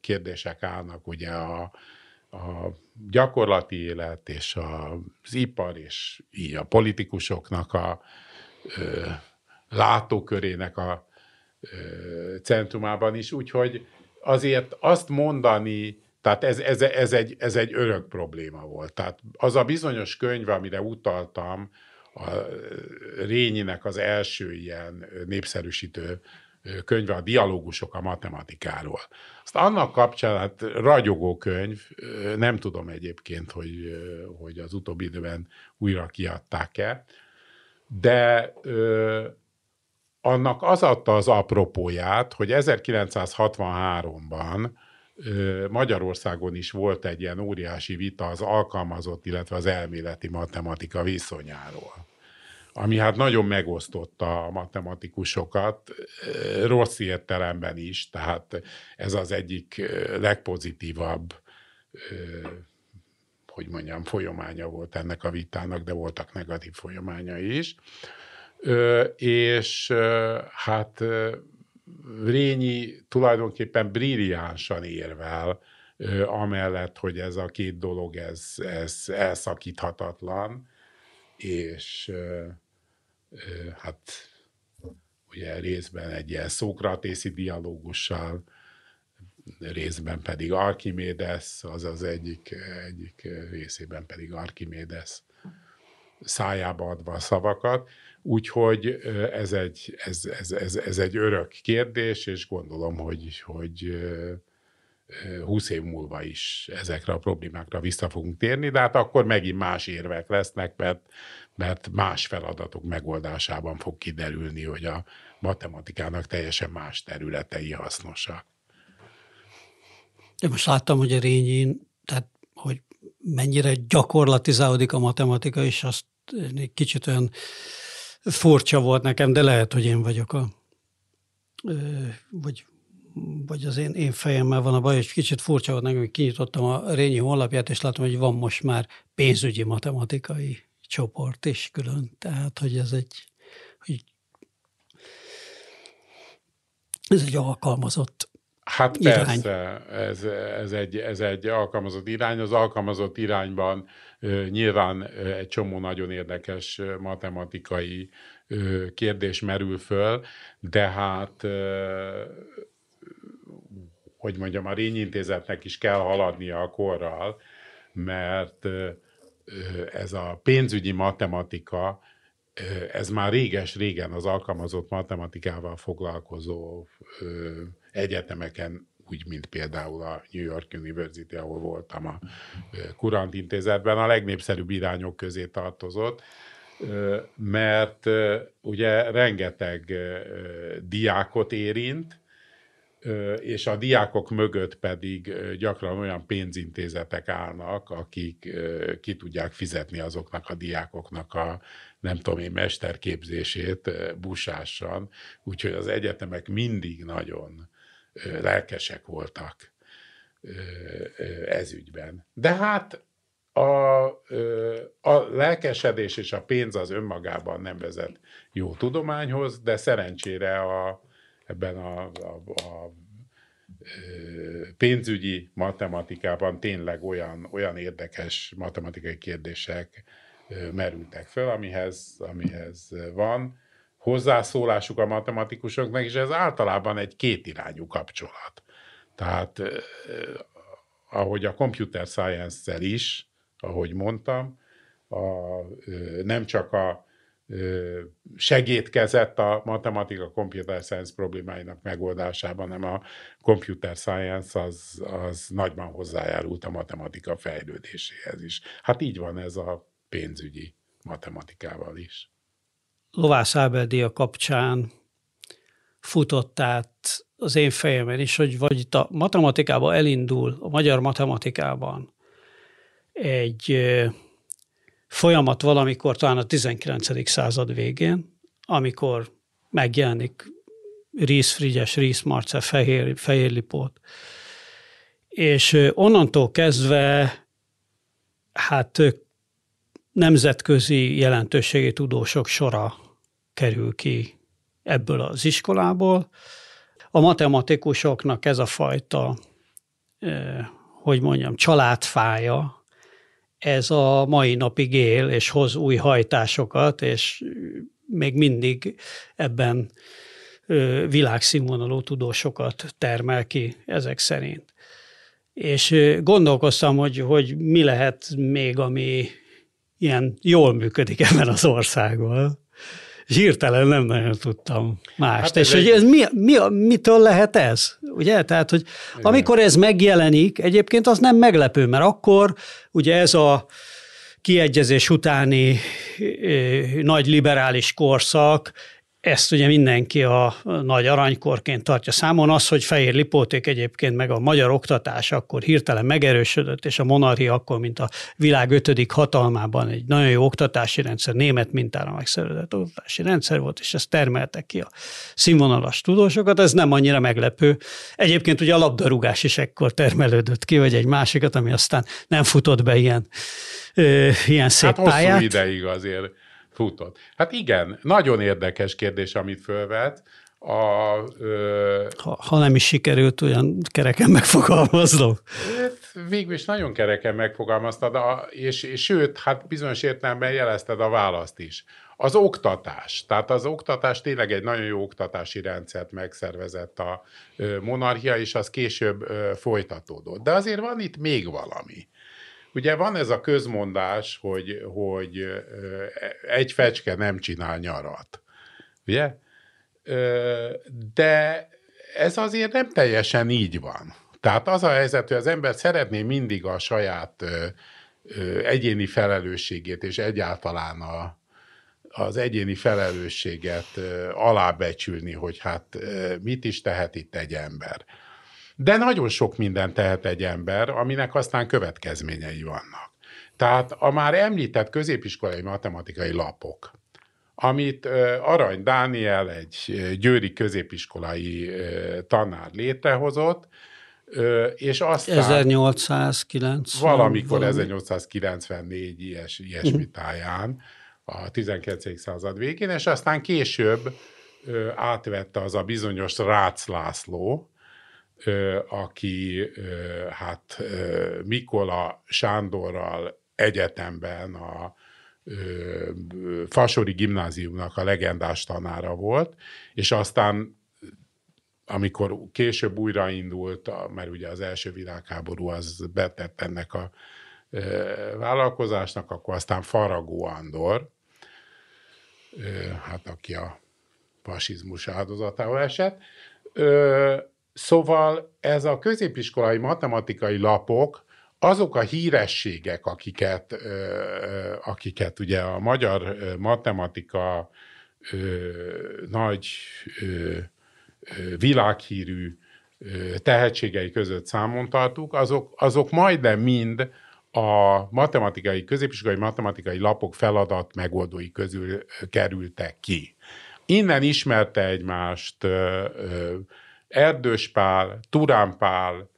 B: kérdések állnak, ugye a, a gyakorlati élet és az ipar és így a politikusoknak a ö, látókörének a centrumában is, úgyhogy azért azt mondani, tehát ez, ez, ez, egy, ez egy örök probléma volt. Tehát az a bizonyos könyv, amire utaltam, a Rényinek az első ilyen népszerűsítő könyve, a dialógusok a matematikáról. Azt annak kapcsán, hát ragyogó könyv, nem tudom egyébként, hogy, hogy az utóbbi időben újra kiadták-e, de annak az adta az apropóját, hogy 1963-ban ö, Magyarországon is volt egy ilyen óriási vita az alkalmazott, illetve az elméleti matematika viszonyáról ami hát nagyon megosztotta a matematikusokat, rossz értelemben is, tehát ez az egyik legpozitívabb, hogy mondjam, folyamánya volt ennek a vitának, de voltak negatív folyamányai is. És hát Rényi tulajdonképpen brilliánsan érvel, amellett, hogy ez a két dolog, ez, ez elszakíthatatlan, és hát ugye részben egy ilyen szókratészi dialógussal, részben pedig Archimedes, az az egyik, egyik részében pedig Archimedes szájába adva a szavakat. Úgyhogy ez egy, ez, ez, ez, ez egy örök kérdés, és gondolom, hogy, hogy 20 év múlva is ezekre a problémákra vissza fogunk térni, de hát akkor megint más érvek lesznek, mert, mert más feladatok megoldásában fog kiderülni, hogy a matematikának teljesen más területei hasznosak.
A: De most láttam, hogy a Rényin, tehát hogy mennyire gyakorlatizálódik a matematika, és azt egy kicsit olyan furcsa volt nekem, de lehet, hogy én vagyok a vagy vagy az én, én fejemmel van a baj, és kicsit furcsa volt nekem, hogy kinyitottam a Rényi honlapját, és látom, hogy van most már pénzügyi matematikai csoport is külön. Tehát, hogy ez egy, hogy ez egy alkalmazott
B: Hát irány. persze, ez, ez, egy, ez egy alkalmazott irány. Az alkalmazott irányban nyilván egy csomó nagyon érdekes matematikai kérdés merül föl, de hát hogy mondjam, a Rényintézetnek is kell haladnia a korral, mert ez a pénzügyi matematika, ez már réges-régen az alkalmazott matematikával foglalkozó egyetemeken, úgy, mint például a New York University, ahol voltam a Kurant intézetben, a legnépszerűbb irányok közé tartozott, mert ugye rengeteg diákot érint, és a diákok mögött pedig gyakran olyan pénzintézetek állnak, akik ki tudják fizetni azoknak a diákoknak a nem tudom én mesterképzését busásan, úgyhogy az egyetemek mindig nagyon lelkesek voltak ez ügyben. De hát a, a lelkesedés és a pénz az önmagában nem vezet jó tudományhoz, de szerencsére a, ebben a, a, a pénzügyi matematikában tényleg olyan, olyan érdekes matematikai kérdések merültek föl, amihez, amihez van hozzászólásuk a matematikusoknak, és ez általában egy kétirányú kapcsolat. Tehát ahogy a computer science-szel is, ahogy mondtam, a, nem csak a segítkezett a matematika computer science problémáinak megoldásában, hanem a computer science az, az nagyban hozzájárult a matematika fejlődéséhez is. Hát így van ez a pénzügyi matematikával is.
A: Lovász Ábel kapcsán futott át az én fejemen is, hogy vagy itt a matematikában elindul, a magyar matematikában egy folyamat valamikor talán a 19. század végén, amikor megjelenik Ries Frigyes, Ries Marce, Fehér, Fehér Lipót, és onnantól kezdve hát nemzetközi jelentőségi tudósok sora kerül ki ebből az iskolából. A matematikusoknak ez a fajta, hogy mondjam, családfája, ez a mai napig él, és hoz új hajtásokat, és még mindig ebben világszínvonalú tudósokat termel ki ezek szerint. És gondolkoztam, hogy, hogy mi lehet még, ami ilyen jól működik ebben az országban. És hirtelen nem nagyon tudtam mást. Hát és egy... hogy ez mi, mi, mitől lehet ez? Ugye? Tehát, hogy Igen. amikor ez megjelenik, egyébként az nem meglepő, mert akkor ugye ez a kiegyezés utáni nagy liberális korszak, ezt ugye mindenki a nagy aranykorként tartja számon. Az, hogy Fehér Lipóték egyébként meg a magyar oktatás akkor hirtelen megerősödött, és a monarchia akkor, mint a világ ötödik hatalmában egy nagyon jó oktatási rendszer, német mintára megszervezett oktatási rendszer volt, és ezt termeltek ki a színvonalas tudósokat, ez nem annyira meglepő. Egyébként ugye a labdarúgás is ekkor termelődött ki, vagy egy másikat, ami aztán nem futott be ilyen, ö, ilyen szép hát pályát.
B: hosszú ideig azért futott. Hát igen, nagyon érdekes kérdés, amit fölvet. A,
A: ö... ha, ha nem is sikerült olyan kereken megfogalmaznom.
B: Hát, végül is nagyon kereken megfogalmaztad, a, és, és sőt, hát bizonyos értelemben jelezted a választ is. Az oktatás. Tehát az oktatás tényleg egy nagyon jó oktatási rendszert megszervezett a monarchia, és az később folytatódott. De azért van itt még valami. Ugye van ez a közmondás, hogy, hogy egy fecske nem csinál nyarat. Ugye? De ez azért nem teljesen így van. Tehát az a helyzet, hogy az ember szeretné mindig a saját egyéni felelősségét és egyáltalán a, az egyéni felelősséget alábecsülni, hogy hát mit is tehet itt egy ember. De nagyon sok minden tehet egy ember, aminek aztán következményei vannak. Tehát a már említett középiskolai matematikai lapok, amit Arany Dániel, egy győri középiskolai tanár létrehozott, és aztán...
A: 1890.
B: Valamikor valami. 1894 ilyes, ilyesmi táján, a 19. század végén, és aztán később átvette az a bizonyos Rácz László, aki hát Mikola Sándorral egyetemben a Fasori gimnáziumnak a legendás tanára volt, és aztán amikor később újraindult, mert ugye az első világháború az betett ennek a vállalkozásnak, akkor aztán Faragó Andor, hát aki a fasizmus áldozatául esett, Szóval ez a középiskolai matematikai lapok, azok a hírességek, akiket, akiket ugye a magyar matematika nagy világhírű tehetségei között számon tartuk, azok, azok majdnem mind a matematikai, középiskolai matematikai lapok feladat megoldói közül kerültek ki. Innen ismerte egymást Erdős Pál, Turán Pál,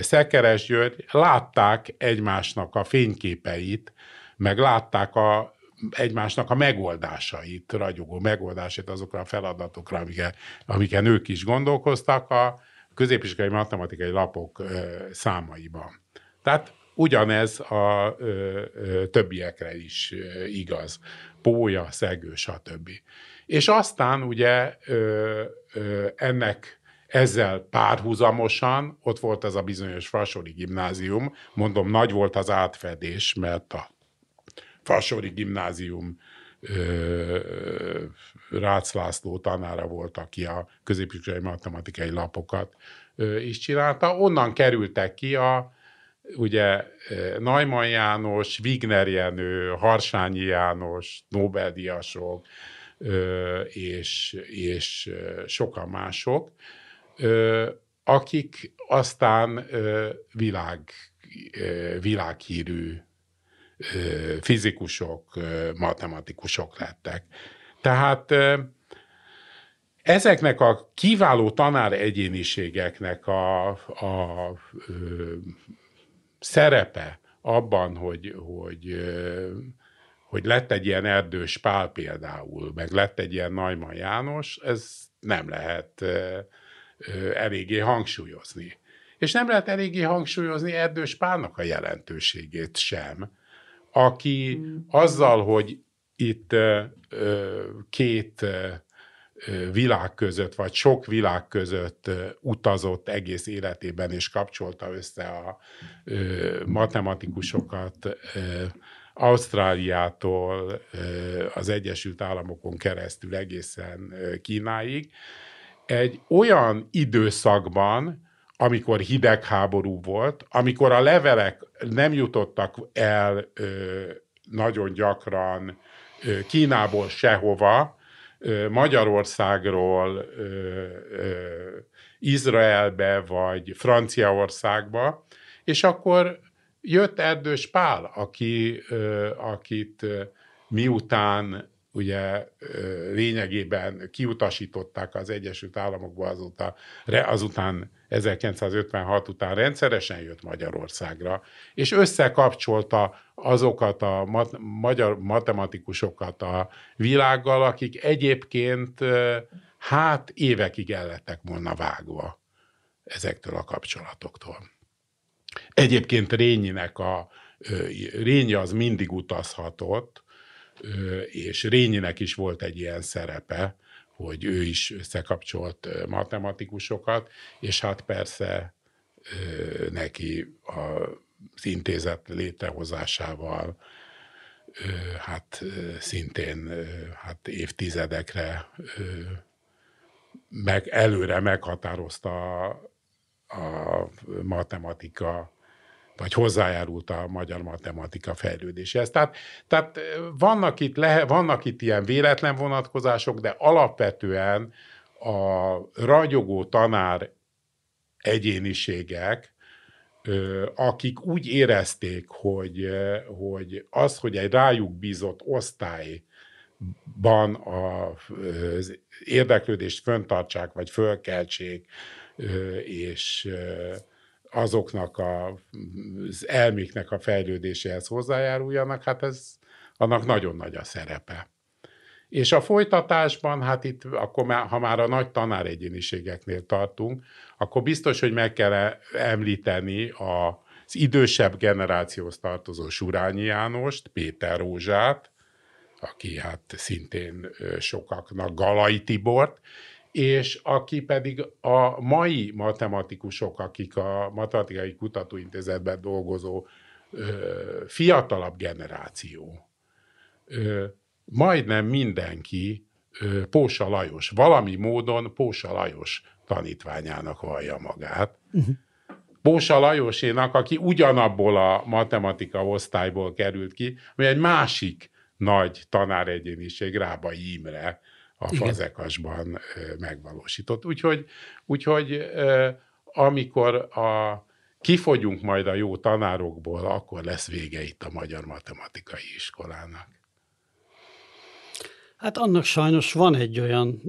B: Szekeres György látták egymásnak a fényképeit, meg látták a, egymásnak a megoldásait, ragyogó megoldásait azokra a feladatokra, amiket, amiket ők is gondolkoztak. A középiskolai matematikai lapok számaiban. Tehát ugyanez a ö, ö, többiekre is ö, igaz. Pólya, szegő, stb. És aztán ugye ö, ö, ennek ezzel párhuzamosan ott volt ez a bizonyos Fasori gimnázium, mondom, nagy volt az átfedés, mert a Fasori gimnázium Rácz László tanára volt, aki a középiskolai matematikai lapokat is csinálta. Onnan kerültek ki a ugye Najman János, Wigner Jenő, Harsányi János, Nobel-díjasok, és, és sokan mások, akik aztán világ, világhírű fizikusok, matematikusok lettek. Tehát ezeknek a kiváló tanár egyéniségeknek a, a, szerepe abban, hogy, hogy, hogy lett egy ilyen erdős pál például, meg lett egy ilyen Najman János, ez nem lehet eléggé hangsúlyozni. És nem lehet eléggé hangsúlyozni Erdős Pálnak a jelentőségét sem, aki hmm. azzal, hogy itt két világ között, vagy sok világ között utazott egész életében, és kapcsolta össze a matematikusokat Ausztráliától az Egyesült Államokon keresztül egészen Kínáig, egy olyan időszakban, amikor hidegháború volt, amikor a levelek nem jutottak el ö, nagyon gyakran ö, Kínából sehova, ö, Magyarországról ö, ö, Izraelbe vagy Franciaországba, és akkor jött Erdős Pál, aki, ö, akit miután ugye lényegében kiutasították az Egyesült Államokba azóta, azután 1956 után rendszeresen jött Magyarországra, és összekapcsolta azokat a mat- magyar matematikusokat a világgal, akik egyébként hát évekig ellettek volna vágva ezektől a kapcsolatoktól. Egyébként Rényinek a Rényi az mindig utazhatott, és Rényinek is volt egy ilyen szerepe, hogy ő is összekapcsolt matematikusokat, és hát persze neki az intézet létrehozásával hát szintén hát évtizedekre meg előre meghatározta a matematika vagy hozzájárult a magyar matematika fejlődéséhez. Tehát, tehát vannak, itt lehe, vannak itt ilyen véletlen vonatkozások, de alapvetően a ragyogó tanár egyéniségek, akik úgy érezték, hogy, hogy az, hogy egy rájuk bízott osztályban az érdeklődést föntartsák, vagy fölkeltsék, és azoknak a, az elméknek a fejlődéséhez hozzájáruljanak, hát ez annak nagyon nagy a szerepe. És a folytatásban, hát itt akkor már, ha már a nagy tanár egyéniségeknél tartunk, akkor biztos, hogy meg kell említeni a, az idősebb generációhoz tartozó Surányi Jánost, Péter Rózsát, aki hát szintén sokaknak Galai Tibort, és aki pedig a mai matematikusok, akik a Matematikai Kutatóintézetben dolgozó ö, fiatalabb generáció, ö, majdnem mindenki ö, Pósa Lajos, valami módon Pósa Lajos tanítványának vallja magát. Uh-huh. Pósa Lajosénak, aki ugyanabból a matematika osztályból került ki, ami egy másik nagy tanáregyéniség, Rábai Imre, a Igen. fazekasban megvalósított. Úgyhogy, úgyhogy amikor a, kifogyunk majd a jó tanárokból, akkor lesz vége itt a Magyar Matematikai Iskolának.
A: Hát annak sajnos van egy olyan,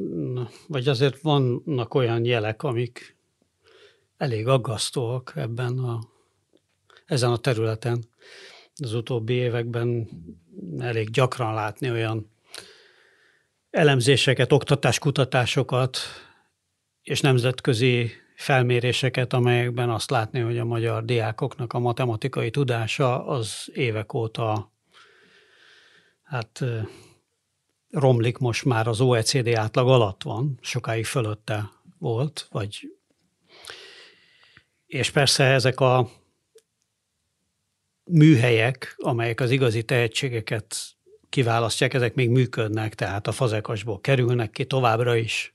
A: vagy azért vannak olyan jelek, amik elég aggasztóak ebben a, ezen a területen. Az utóbbi években elég gyakran látni olyan elemzéseket, oktatáskutatásokat és nemzetközi felméréseket, amelyekben azt látni, hogy a magyar diákoknak a matematikai tudása az évek óta hát romlik most már az OECD átlag alatt van, sokáig fölötte volt, vagy és persze ezek a műhelyek, amelyek az igazi tehetségeket kiválasztják, ezek még működnek, tehát a fazekasból kerülnek ki továbbra is.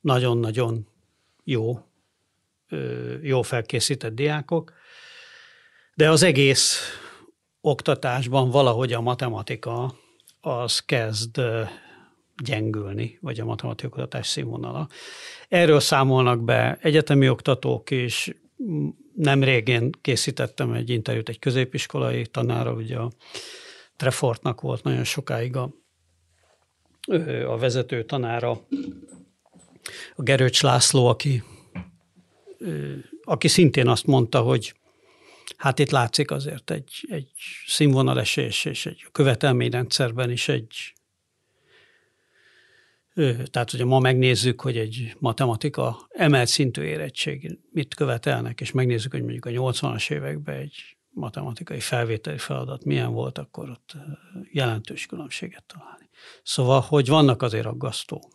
A: Nagyon-nagyon jó, jó felkészített diákok, de az egész oktatásban valahogy a matematika az kezd gyengülni, vagy a matematikai oktatás színvonala. Erről számolnak be egyetemi oktatók is. Nem régén készítettem egy interjút egy középiskolai tanára, ugye a Trefortnak volt nagyon sokáig a, a vezető tanára, a Gerőcs László, aki, aki szintén azt mondta, hogy hát itt látszik azért egy, egy színvonalesés, és egy követelményrendszerben is egy tehát, hogyha ma megnézzük, hogy egy matematika emelt szintű érettség mit követelnek, és megnézzük, hogy mondjuk a 80-as években egy matematikai felvételi feladat milyen volt, akkor ott jelentős különbséget találni. Szóval, hogy vannak azért aggasztó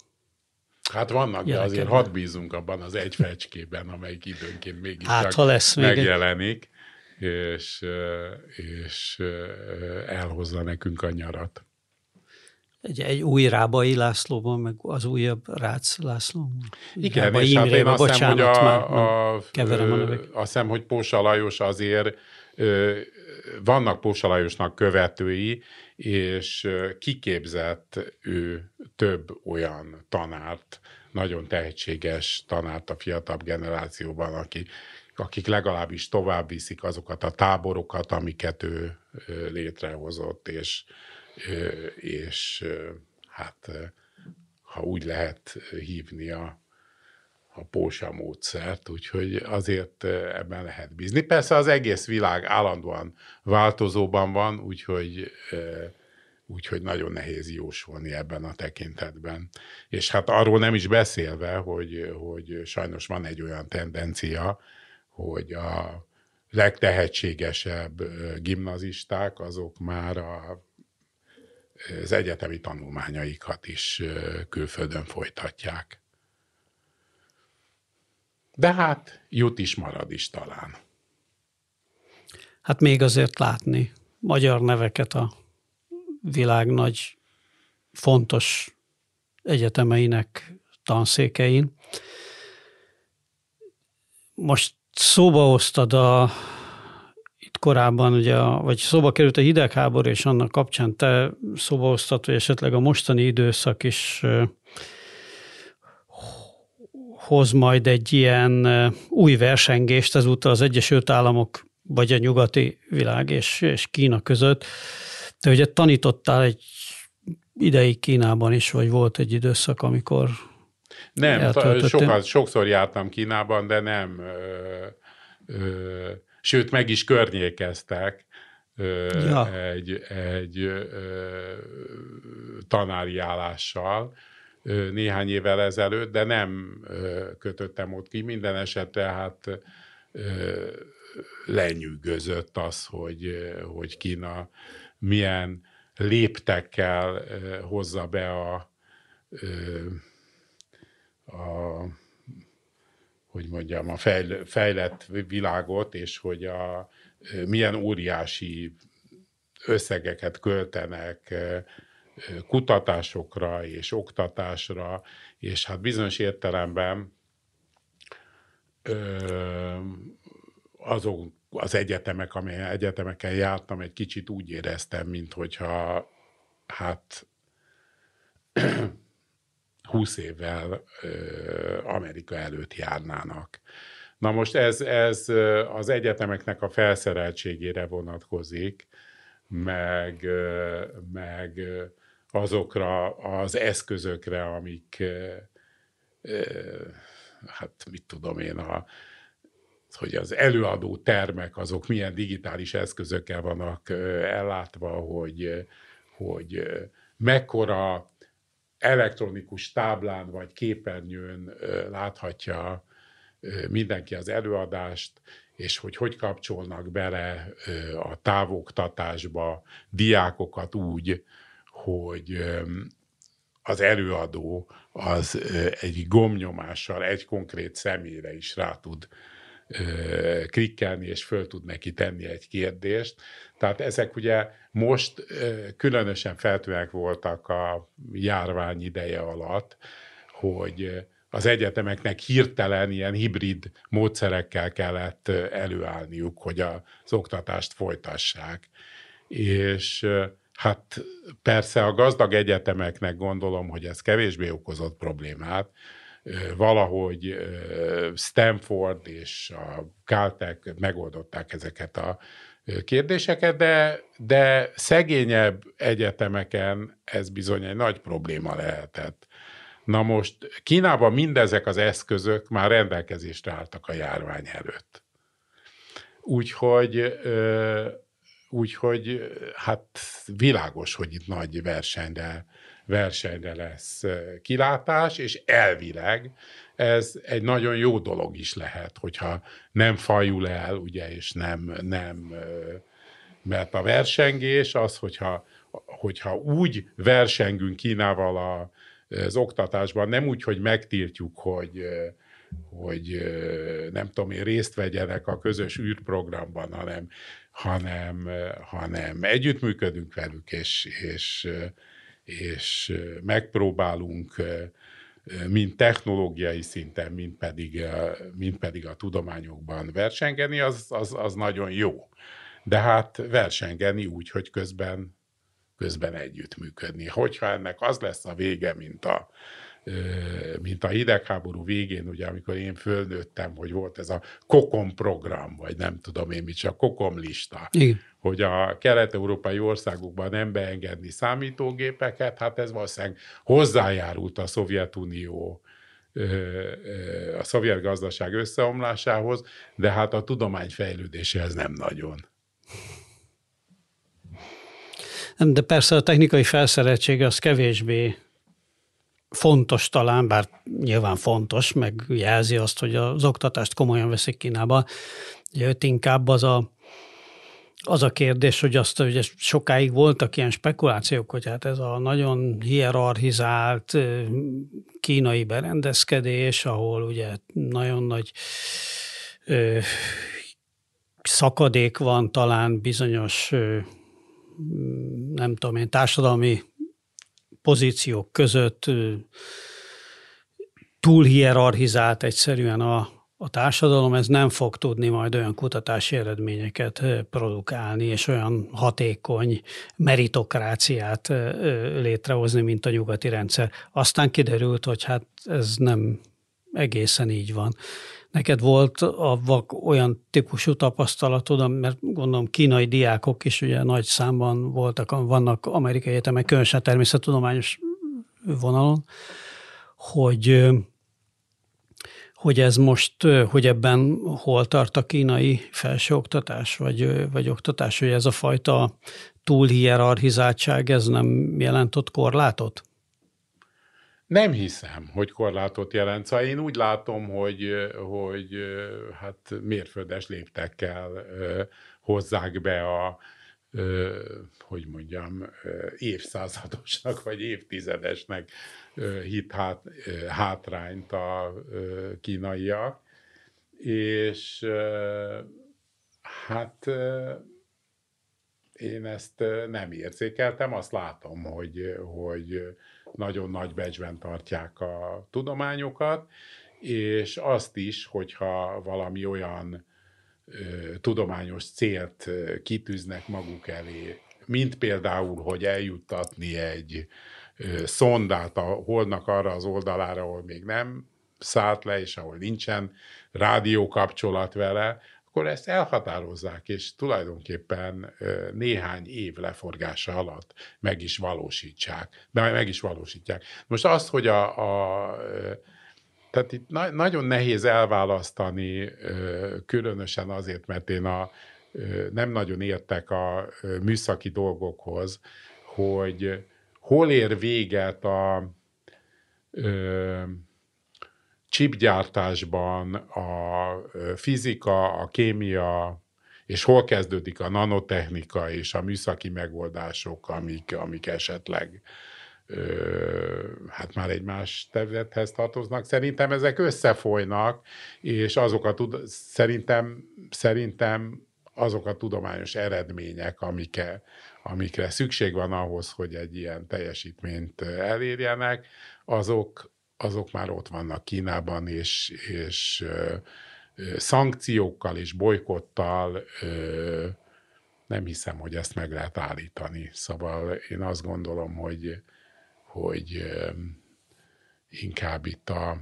B: Hát vannak, de azért hadd bízunk abban az egy fecskében, amelyik időnként mégis
A: hát, ha lesz
B: megjelenik, még és, és elhozza nekünk a nyarat
A: egy, egy új Rábai Lászlóban, meg az újabb Rácz László.
B: Igen, Rábai és hát én azt hiszem, hogy a, a, keverem a, a azt hiszem, hogy Pósa Lajos azért vannak Pósa Lajosnak követői, és kiképzett ő több olyan tanárt, nagyon tehetséges tanárt a fiatalabb generációban, aki, akik legalábbis tovább viszik azokat a táborokat, amiket ő létrehozott, és és hát ha úgy lehet hívni a, a pósa módszert, úgyhogy azért ebben lehet bízni. Persze az egész világ állandóan változóban van, úgyhogy úgyhogy nagyon nehéz jósolni ebben a tekintetben. És hát arról nem is beszélve, hogy, hogy sajnos van egy olyan tendencia, hogy a legtehetségesebb gimnazisták azok már a az egyetemi tanulmányaikat is külföldön folytatják. De hát jut is, marad is talán.
A: Hát még azért látni magyar neveket a világ nagy fontos egyetemeinek tanszékein. Most szóba hoztad a korábban, ugye, vagy szóba került a hidegháború, és annak kapcsán te szóba hoztad, hogy esetleg a mostani időszak is hoz majd egy ilyen új versengést ezúttal az Egyesült Államok vagy a nyugati világ és, és Kína között. Te ugye tanítottál egy ideig Kínában is, vagy volt egy időszak, amikor
B: Nem, sokat, sokszor jártam Kínában, de nem ö, ö, sőt meg is környékeztek ja. egy, egy tanári állással néhány évvel ezelőtt, de nem kötöttem ott ki. Minden esetre hát lenyűgözött az, hogy, hogy Kína milyen léptekkel hozza be a, a hogy mondjam, a fejlett világot, és hogy a, milyen óriási összegeket költenek kutatásokra és oktatásra, és hát bizonyos értelemben azok az egyetemek, amely egyetemeken jártam, egy kicsit úgy éreztem, mint hogyha hát 20 évvel Amerika előtt járnának. Na most ez, ez az egyetemeknek a felszereltségére vonatkozik, meg, meg azokra az eszközökre, amik, hát mit tudom én, a, hogy az előadó termek, azok milyen digitális eszközökkel vannak ellátva, hogy, hogy mekkora elektronikus táblán vagy képernyőn láthatja mindenki az előadást, és hogy hogy kapcsolnak bele a távoktatásba diákokat úgy, hogy az előadó az egy gomnyomással egy konkrét személyre is rá tud klikkelni, és föl tud neki tenni egy kérdést. Tehát ezek ugye most különösen feltűnőek voltak a járvány ideje alatt, hogy az egyetemeknek hirtelen ilyen hibrid módszerekkel kellett előállniuk, hogy az oktatást folytassák. És hát persze a gazdag egyetemeknek gondolom, hogy ez kevésbé okozott problémát, valahogy Stanford és a Caltech megoldották ezeket a kérdéseket, de, de szegényebb egyetemeken ez bizony egy nagy probléma lehetett. Na most Kínában mindezek az eszközök már rendelkezésre álltak a járvány előtt. Úgyhogy, úgyhogy hát világos, hogy itt nagy versenyre, versenyre lesz kilátás, és elvileg ez egy nagyon jó dolog is lehet, hogyha nem fajul el, ugye, és nem, nem mert a versengés az, hogyha, hogyha úgy versengünk Kínával a, az oktatásban, nem úgy, hogy megtiltjuk, hogy hogy nem tudom én, részt vegyenek a közös űrprogramban, hanem, hanem, hanem együttműködünk velük, és, és, és megpróbálunk mind technológiai szinten, mind pedig, mind pedig a tudományokban versengeni, az, az, az nagyon jó. De hát versengeni úgy, hogy közben közben együttműködni. Hogyha ennek az lesz a vége, mint a, mint a hidegháború végén, ugye, amikor én fölnőttem, hogy volt ez a kokom program, vagy nem tudom én mit, csak kokom lista, Igen. hogy a kelet-európai országokban nem beengedni számítógépeket, hát ez valószínűleg hozzájárult a Szovjetunió a szovjet gazdaság összeomlásához, de hát a tudomány fejlődéséhez nem nagyon.
A: De persze a technikai felszereltség az kevésbé fontos talán, bár nyilván fontos, meg jelzi azt, hogy az oktatást komolyan veszik Kínába. Jött inkább az a, az a kérdés, hogy azt, hogy sokáig voltak ilyen spekulációk, hogy hát ez a nagyon hierarchizált kínai berendezkedés, ahol ugye nagyon nagy ö, szakadék van talán bizonyos ö, nem tudom én, társadalmi pozíciók között túl hierarchizált egyszerűen a, a társadalom, ez nem fog tudni majd olyan kutatási eredményeket produkálni, és olyan hatékony meritokráciát létrehozni, mint a nyugati rendszer. Aztán kiderült, hogy hát ez nem egészen így van. Neked volt a olyan típusú tapasztalatod, mert gondolom kínai diákok is ugye nagy számban voltak, vannak amerikai egyetemek, különösen természettudományos vonalon, hogy hogy ez most, hogy ebben hol tart a kínai felsőoktatás, vagy, vagy oktatás, hogy ez a fajta túlhierarchizáltság, ez nem jelentott korlátot?
B: Nem hiszem, hogy korlátot jelent. Szóval én úgy látom, hogy, hogy hát mérföldes léptekkel hozzák be a, hogy mondjam, évszázadosnak vagy évtizedesnek hit hát, hátrányt a kínaiak, és hát én ezt nem érzékeltem, azt látom, hogy, hogy nagyon nagy becsben tartják a tudományokat, és azt is, hogyha valami olyan ö, tudományos célt kitűznek maguk elé, mint például, hogy eljuttatni egy ö, szondát a holdnak arra az oldalára, ahol még nem szállt le, és ahol nincsen rádió kapcsolat vele, akkor ezt elhatározzák, és tulajdonképpen néhány év leforgása alatt meg is valósítsák. De meg is valósítják. Most az, hogy a, a tehát itt na- nagyon nehéz elválasztani, különösen azért, mert én a, nem nagyon értek a műszaki dolgokhoz, hogy hol ér véget a chipgyártásban a fizika, a kémia, és hol kezdődik a nanotechnika és a műszaki megoldások, amik, amik esetleg hát már egy más területhez tartoznak. Szerintem ezek összefolynak, és azok a tud- szerintem, szerintem azok a tudományos eredmények, amike, amikre szükség van ahhoz, hogy egy ilyen teljesítményt elérjenek, azok, azok már ott vannak Kínában, és, és szankciókkal és bolykottal nem hiszem, hogy ezt meg lehet állítani. Szóval én azt gondolom, hogy, hogy inkább itt a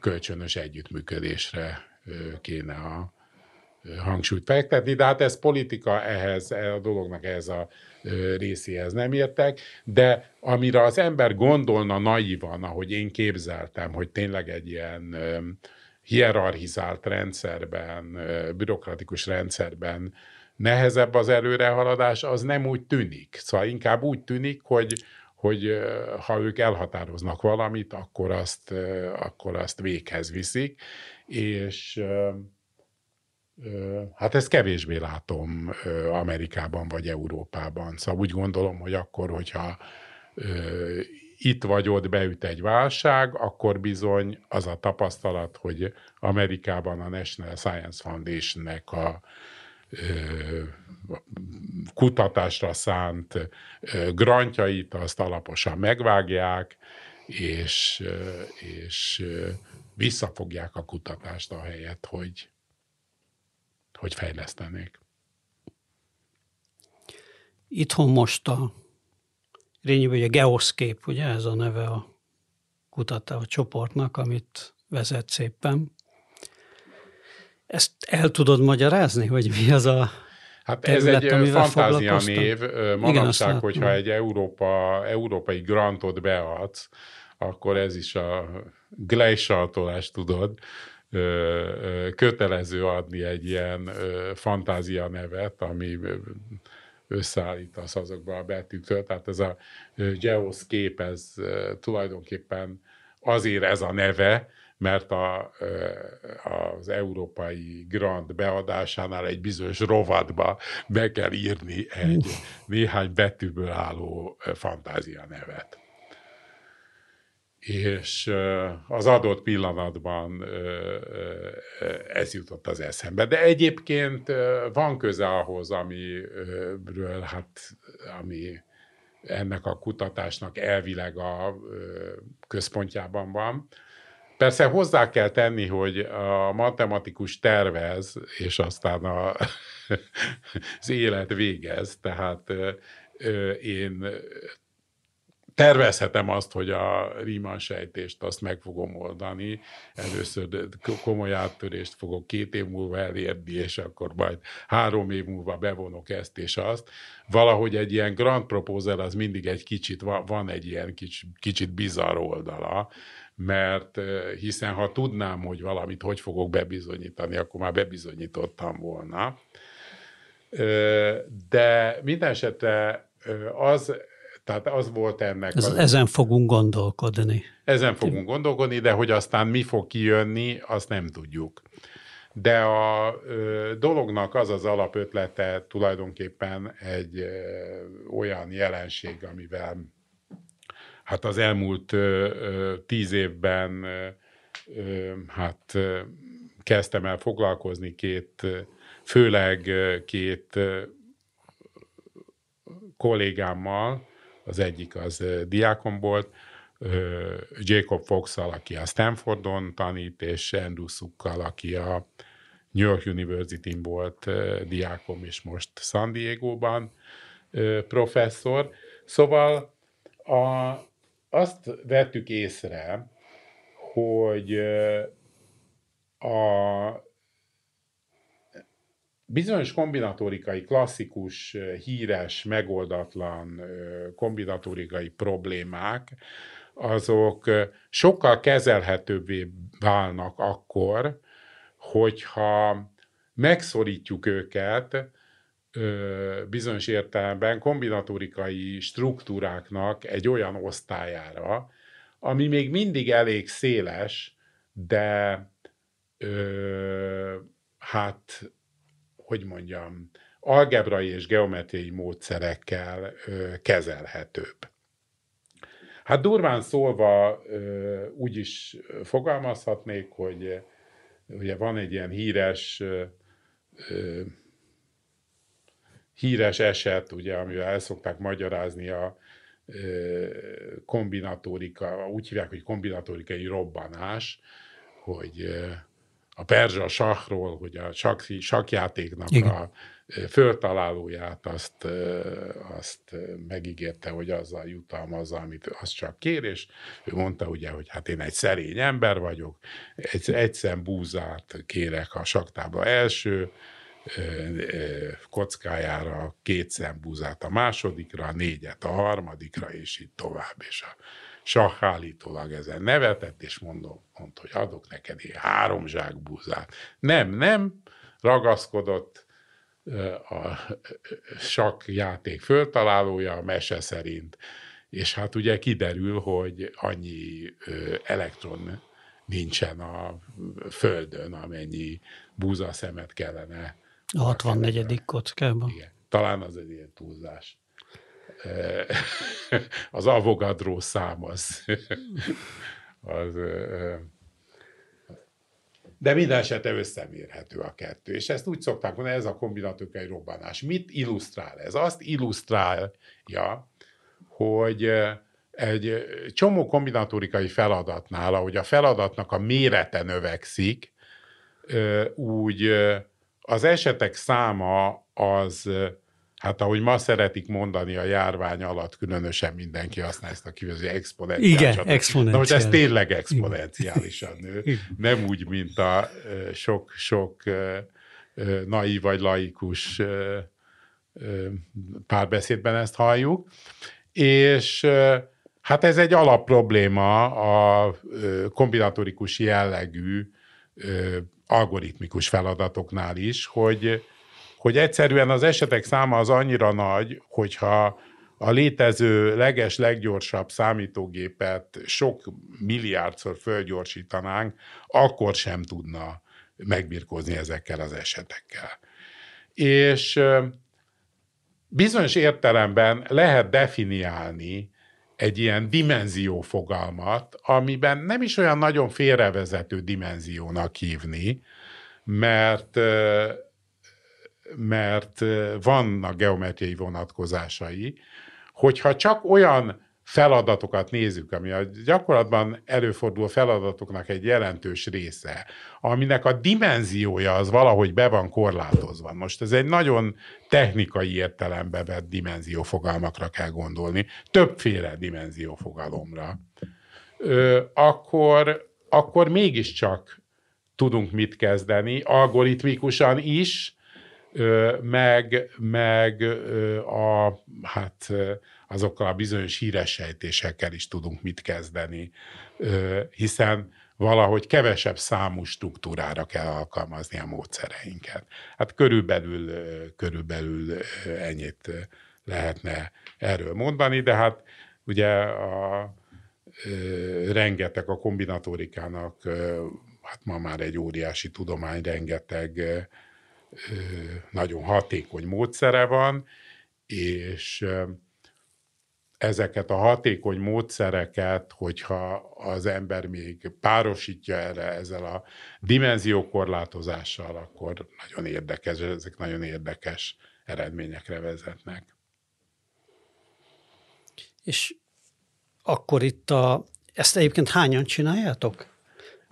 B: kölcsönös együttműködésre kéne a hangsúlyt fektetni, de hát ez politika ehhez, a dolognak ehhez a részéhez nem értek, de amire az ember gondolna naivan, ahogy én képzeltem, hogy tényleg egy ilyen hierarchizált rendszerben, bürokratikus rendszerben nehezebb az előrehaladás, az nem úgy tűnik. Szóval inkább úgy tűnik, hogy, hogy ha ők elhatároznak valamit, akkor azt, akkor azt véghez viszik, és hát ezt kevésbé látom Amerikában vagy Európában. Szóval úgy gondolom, hogy akkor, hogyha itt vagy ott beüt egy válság, akkor bizony az a tapasztalat, hogy Amerikában a National Science Foundation-nek a kutatásra szánt grantjait, azt alaposan megvágják, és, és visszafogják a kutatást a helyet, hogy, hogy fejlesztenék.
A: Itthon most a Rényi, vagy a Geoszkép, ugye ez a neve a kutató a csoportnak, amit vezet szépen. Ezt el tudod magyarázni, hogy mi az a
B: Hát terület, ez egy fantázia név. Manapság, Igen, hogyha egy Európa, európai grantot beadsz, akkor ez is a Gleisaltolás, tudod, kötelező adni egy ilyen fantázia nevet, ami összeállítasz azokba a betűktől. Tehát ez a geoszkép, ez tulajdonképpen azért ez a neve, mert a, az európai grant beadásánál egy bizonyos rovatba be kell írni egy néhány betűből álló fantázia nevet. És az adott pillanatban ez jutott az eszembe. De egyébként van köze ahhoz, amiről, hát, ami ennek a kutatásnak elvileg a központjában van. Persze hozzá kell tenni, hogy a matematikus tervez, és aztán a, az élet végez, tehát én tervezhetem azt, hogy a Riemann sejtést azt meg fogom oldani. Először komoly áttörést fogok két év múlva elérni, és akkor majd három év múlva bevonok ezt és azt. Valahogy egy ilyen grand proposal az mindig egy kicsit, van egy ilyen kicsit, kicsit bizarr oldala, mert hiszen ha tudnám, hogy valamit hogy fogok bebizonyítani, akkor már bebizonyítottam volna. De minden esetre az, tehát az volt ennek.
A: Ez, az, ezen fogunk gondolkodni.
B: Ezen fogunk gondolkodni, de hogy aztán mi fog kijönni, azt nem tudjuk. De a ö, dolognak az az alapötlete tulajdonképpen egy ö, olyan jelenség, amivel hát az elmúlt ö, tíz évben ö, hát kezdtem el foglalkozni két, főleg két kollégámmal, az egyik az diákom volt, Jacob fox aki a Stanfordon tanít, és Andrew Sukkal, aki a New York University-n volt diákom, és most San Diego-ban professzor. Szóval a, azt vettük észre, hogy a bizonyos kombinatorikai, klasszikus, híres, megoldatlan kombinatorikai problémák, azok sokkal kezelhetőbbé válnak akkor, hogyha megszorítjuk őket bizonyos értelemben kombinatorikai struktúráknak egy olyan osztályára, ami még mindig elég széles, de ö, hát, hogy mondjam, algebrai és geometriai módszerekkel ö, kezelhetőbb. Hát durván szólva ö, úgy is fogalmazhatnék, hogy ugye van egy ilyen híres ö, híres eset, ugye, amivel el szokták magyarázni a kombinatorika, úgy hívják, hogy kombinatorikai robbanás, hogy a perzsa sakról, hogy a sak, sakjátéknak Igen. a föltalálóját azt, azt megígérte, hogy azzal jutalmazza, amit azt csak kér, és ő mondta ugye, hogy hát én egy szerény ember vagyok, egy, egy szem búzát kérek a saktába első, kockájára két szembúzát a másodikra, a négyet a harmadikra, és így tovább. És a sah állítólag ezen nevetett, és mondom, mondta, hogy adok neked én három zsák búzát. Nem, nem, ragaszkodott a sak játék föltalálója a mese szerint, és hát ugye kiderül, hogy annyi elektron nincsen a Földön, amennyi búzaszemet kellene
A: a 64. kockában. Igen,
B: talán az egy ilyen túlzás. Az avogadró szám az, az de minden esetre összemérhető a kettő. És ezt úgy szokták mondani, ez a kombinatorikai robbanás. Mit illusztrál ez? Azt illusztrálja, hogy egy csomó kombinatorikai feladatnál, ahogy a feladatnak a mérete növekszik, úgy az esetek száma az, hát ahogy ma szeretik mondani a járvány alatt, különösen mindenki használja ezt a kivező exponenciális.
A: Igen, exponenciális. Na
B: most ez tényleg exponenciálisan nő. Nem úgy, mint a sok-sok naiv vagy laikus párbeszédben ezt halljuk. És hát ez egy alapprobléma a kombinatorikus jellegű algoritmikus feladatoknál is, hogy, hogy egyszerűen az esetek száma az annyira nagy, hogyha a létező leges, leggyorsabb számítógépet sok milliárdszor fölgyorsítanánk, akkor sem tudna megbirkózni ezekkel az esetekkel. És bizonyos értelemben lehet definiálni egy ilyen dimenzió fogalmat, amiben nem is olyan nagyon félrevezető dimenziónak hívni, mert mert vannak geometriai vonatkozásai, hogyha csak olyan feladatokat nézzük, ami a gyakorlatban előforduló feladatoknak egy jelentős része, aminek a dimenziója az valahogy be van korlátozva. Most ez egy nagyon technikai értelembe vett dimenziófogalmakra kell gondolni, többféle dimenziófogalomra. Ö, akkor, akkor mégiscsak tudunk mit kezdeni, algoritmikusan is, meg, meg ö, a, hát azokkal a bizonyos híres sejtésekkel is tudunk mit kezdeni, hiszen valahogy kevesebb számú struktúrára kell alkalmazni a módszereinket. Hát körülbelül, körülbelül ennyit lehetne erről mondani, de hát ugye a, rengeteg a kombinatorikának, hát ma már egy óriási tudomány, rengeteg nagyon hatékony módszere van, és ezeket a hatékony módszereket, hogyha az ember még párosítja erre ezzel a dimenziókorlátozással, akkor nagyon érdekes, ezek nagyon érdekes eredményekre vezetnek.
A: És akkor itt a, ezt egyébként hányan csináljátok?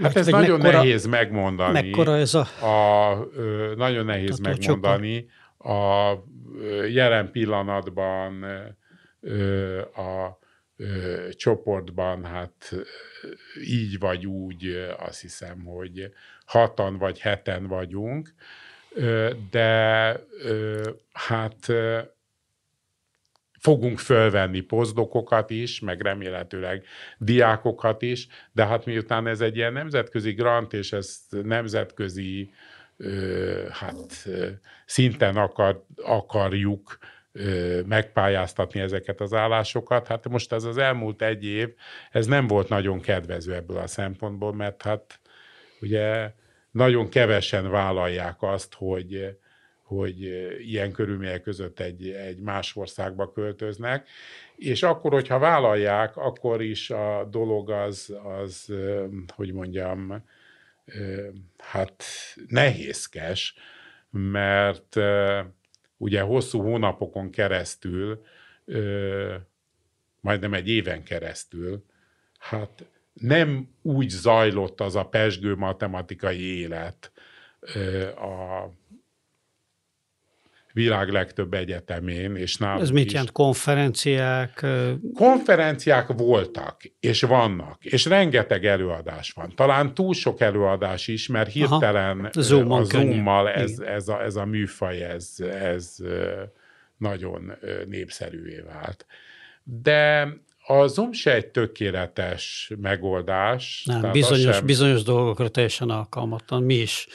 B: Hát ez nagyon mekkora, nehéz megmondani.
A: Mekkora ez a...
B: a ö, nagyon nehéz megmondani. A ö, jelen pillanatban a csoportban, hát így vagy úgy azt hiszem, hogy hatan vagy heten vagyunk, de hát fogunk fölvenni pozdokokat is, meg remélhetőleg diákokat is, de hát miután ez egy ilyen nemzetközi grant, és ezt nemzetközi hát szinten akar, akarjuk megpályáztatni ezeket az állásokat. Hát most ez az elmúlt egy év, ez nem volt nagyon kedvező ebből a szempontból, mert hát ugye nagyon kevesen vállalják azt, hogy, hogy ilyen körülmények között egy, egy más országba költöznek, és akkor, hogyha vállalják, akkor is a dolog az, az hogy mondjam, hát nehézkes, mert ugye hosszú hónapokon keresztül, majdnem egy éven keresztül, hát nem úgy zajlott az a pesgő matematikai élet a világ legtöbb egyetemén, és nálunk
A: Ez mit jelent? Konferenciák?
B: Konferenciák voltak, és vannak, és rengeteg előadás van. Talán túl sok előadás is, mert hirtelen Aha, a Zoom-mal ez, ez, a, ez a műfaj, ez, ez nagyon népszerűvé vált. De a Zoom se egy tökéletes megoldás.
A: Nem, bizonyos, sem... bizonyos dolgokra teljesen alkalmatlan. Mi is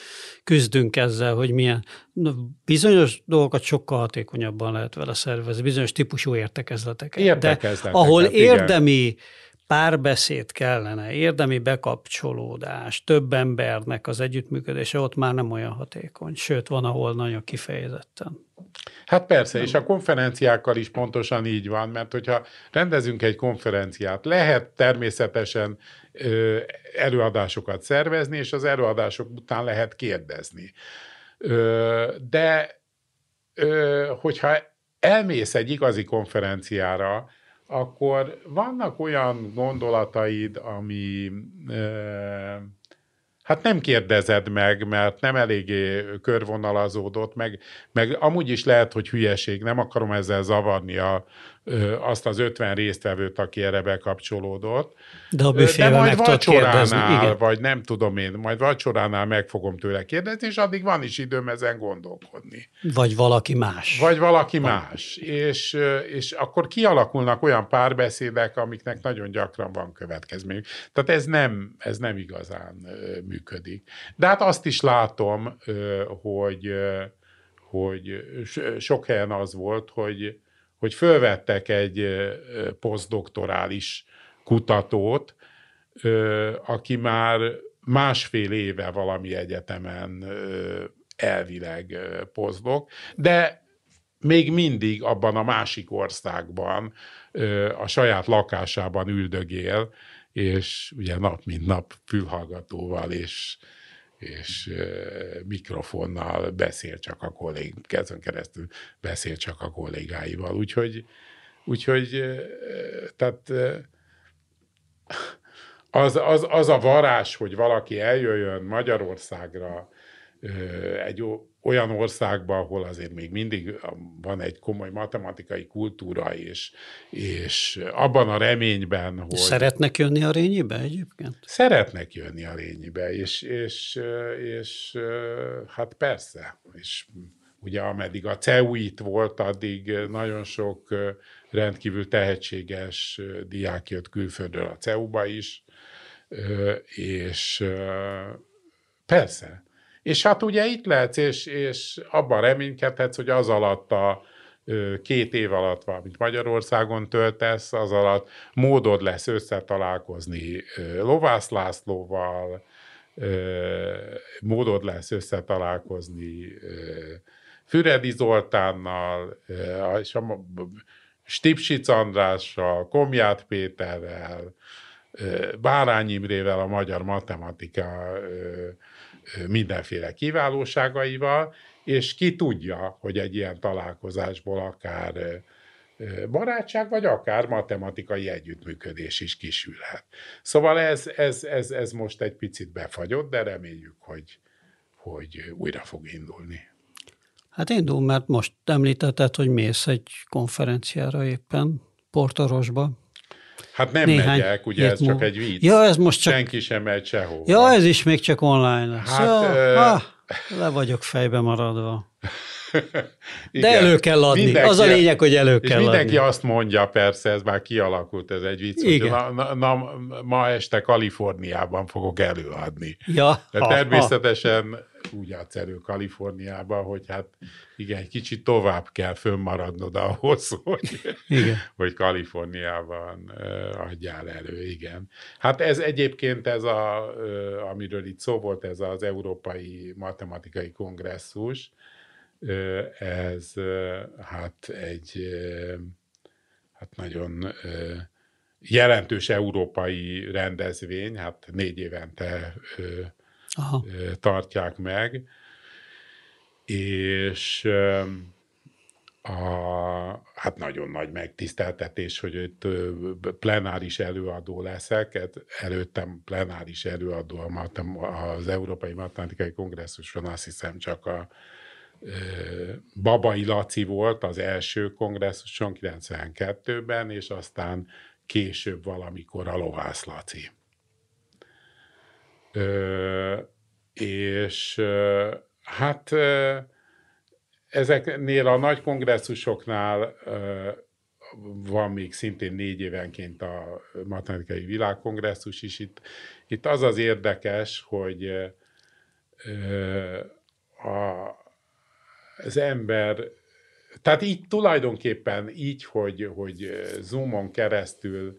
A: küzdünk ezzel, hogy milyen bizonyos dolgokat sokkal hatékonyabban lehet vele szervezni, bizonyos típusú értekezleteket.
B: Értekezleteket,
A: De ahol érdemi igen párbeszéd kellene, érdemi bekapcsolódás, több embernek az együttműködése ott már nem olyan hatékony, sőt, van, ahol nagyon kifejezetten.
B: Hát persze, és a konferenciákkal is pontosan így van, mert hogyha rendezünk egy konferenciát, lehet természetesen ö, előadásokat szervezni, és az előadások után lehet kérdezni. Ö, de ö, hogyha elmész egy igazi konferenciára, akkor vannak olyan gondolataid, ami hát nem kérdezed meg, mert nem eléggé körvonalazódott, meg, meg amúgy is lehet, hogy hülyeség, nem akarom ezzel zavarni a, azt az 50 résztvevőt, aki erre bekapcsolódott.
A: De, a De majd meg vacsoránál,
B: igen. vagy nem tudom én, majd vacsoránál meg fogom tőle kérdezni, és addig van is időm ezen gondolkodni.
A: Vagy valaki más.
B: Vagy valaki van. más. És, és akkor kialakulnak olyan párbeszédek, amiknek nagyon gyakran van következmény. Tehát ez nem, ez nem igazán működik. De hát azt is látom, hogy, hogy sok helyen az volt, hogy hogy fölvettek egy posztdoktorális kutatót, aki már másfél éve valami egyetemen elvileg pozdok, de még mindig abban a másik országban, a saját lakásában üldögél, és ugye nap mint nap fülhallgatóval és és mikrofonnal beszél csak a kollég, kezön keresztül beszél csak a kollégáival. Úgyhogy, úgyhogy tehát az, az, az a varázs, hogy valaki eljöjjön Magyarországra egy olyan országban, ahol azért még mindig van egy komoly matematikai kultúra, és, és abban a reményben, hogy...
A: Szeretnek jönni a Rényibe egyébként?
B: Szeretnek jönni a Rényibe, és, és, és hát persze, és ugye ameddig a CEU itt volt, addig nagyon sok rendkívül tehetséges diák jött külföldről a CEU-ba is, és persze, és hát ugye itt lehetsz, és, és abban reménykedhetsz, hogy az alatt a két év alatt, valamit Magyarországon töltesz, az alatt módod lesz összetalálkozni Lovász Lászlóval, módod lesz összetalálkozni Füredi Zoltánnal, és a Stipsic Andrással, Komját Péterrel, Bárány Imrével, a magyar matematika mindenféle kiválóságaival, és ki tudja, hogy egy ilyen találkozásból akár barátság, vagy akár matematikai együttműködés is kisülhet. Szóval ez, ez, ez, ez most egy picit befagyott, de reméljük, hogy, hogy újra fog indulni.
A: Hát indul, mert most említetted, hogy mész egy konferenciára éppen Portorosba.
B: Hát nem Néhány megyek, ugye ez csak egy vicc.
A: Ja, ez most csak...
B: Senki sem megy sehova.
A: Ja, ez is még csak online lesz. Hát, ja, ö... ah, le vagyok fejbe maradva. De elő kell adni. Mindenki, az a lényeg, hogy elő kell
B: és mindenki
A: adni.
B: azt mondja, persze, ez már kialakult, ez egy vicc, Igen. hogy na, na, na, ma este Kaliforniában fogok előadni.
A: Ja,
B: De ha, természetesen ha úgy adsz elő Kaliforniába, hogy hát igen, egy kicsit tovább kell fönnmaradnod ahhoz, hogy, igen. hogy Kaliforniában adjál elő, igen. Hát ez egyébként ez, a, amiről itt szó volt, ez az Európai Matematikai Kongresszus, ez hát egy hát nagyon jelentős európai rendezvény, hát négy évente Aha. tartják meg, és a, hát nagyon nagy megtiszteltetés, hogy itt plenáris előadó leszek. Előttem plenáris előadó az Európai Matematikai Kongresszuson, azt hiszem csak a Babai Laci volt az első kongresszuson 92-ben, és aztán később valamikor a Lovász Laci. És hát ö, ezeknél a nagy kongresszusoknál van még szintén négy évenként a matematikai világkongresszus is. Itt, itt az az érdekes, hogy a, az ember, tehát így tulajdonképpen így, hogy, hogy Zoomon keresztül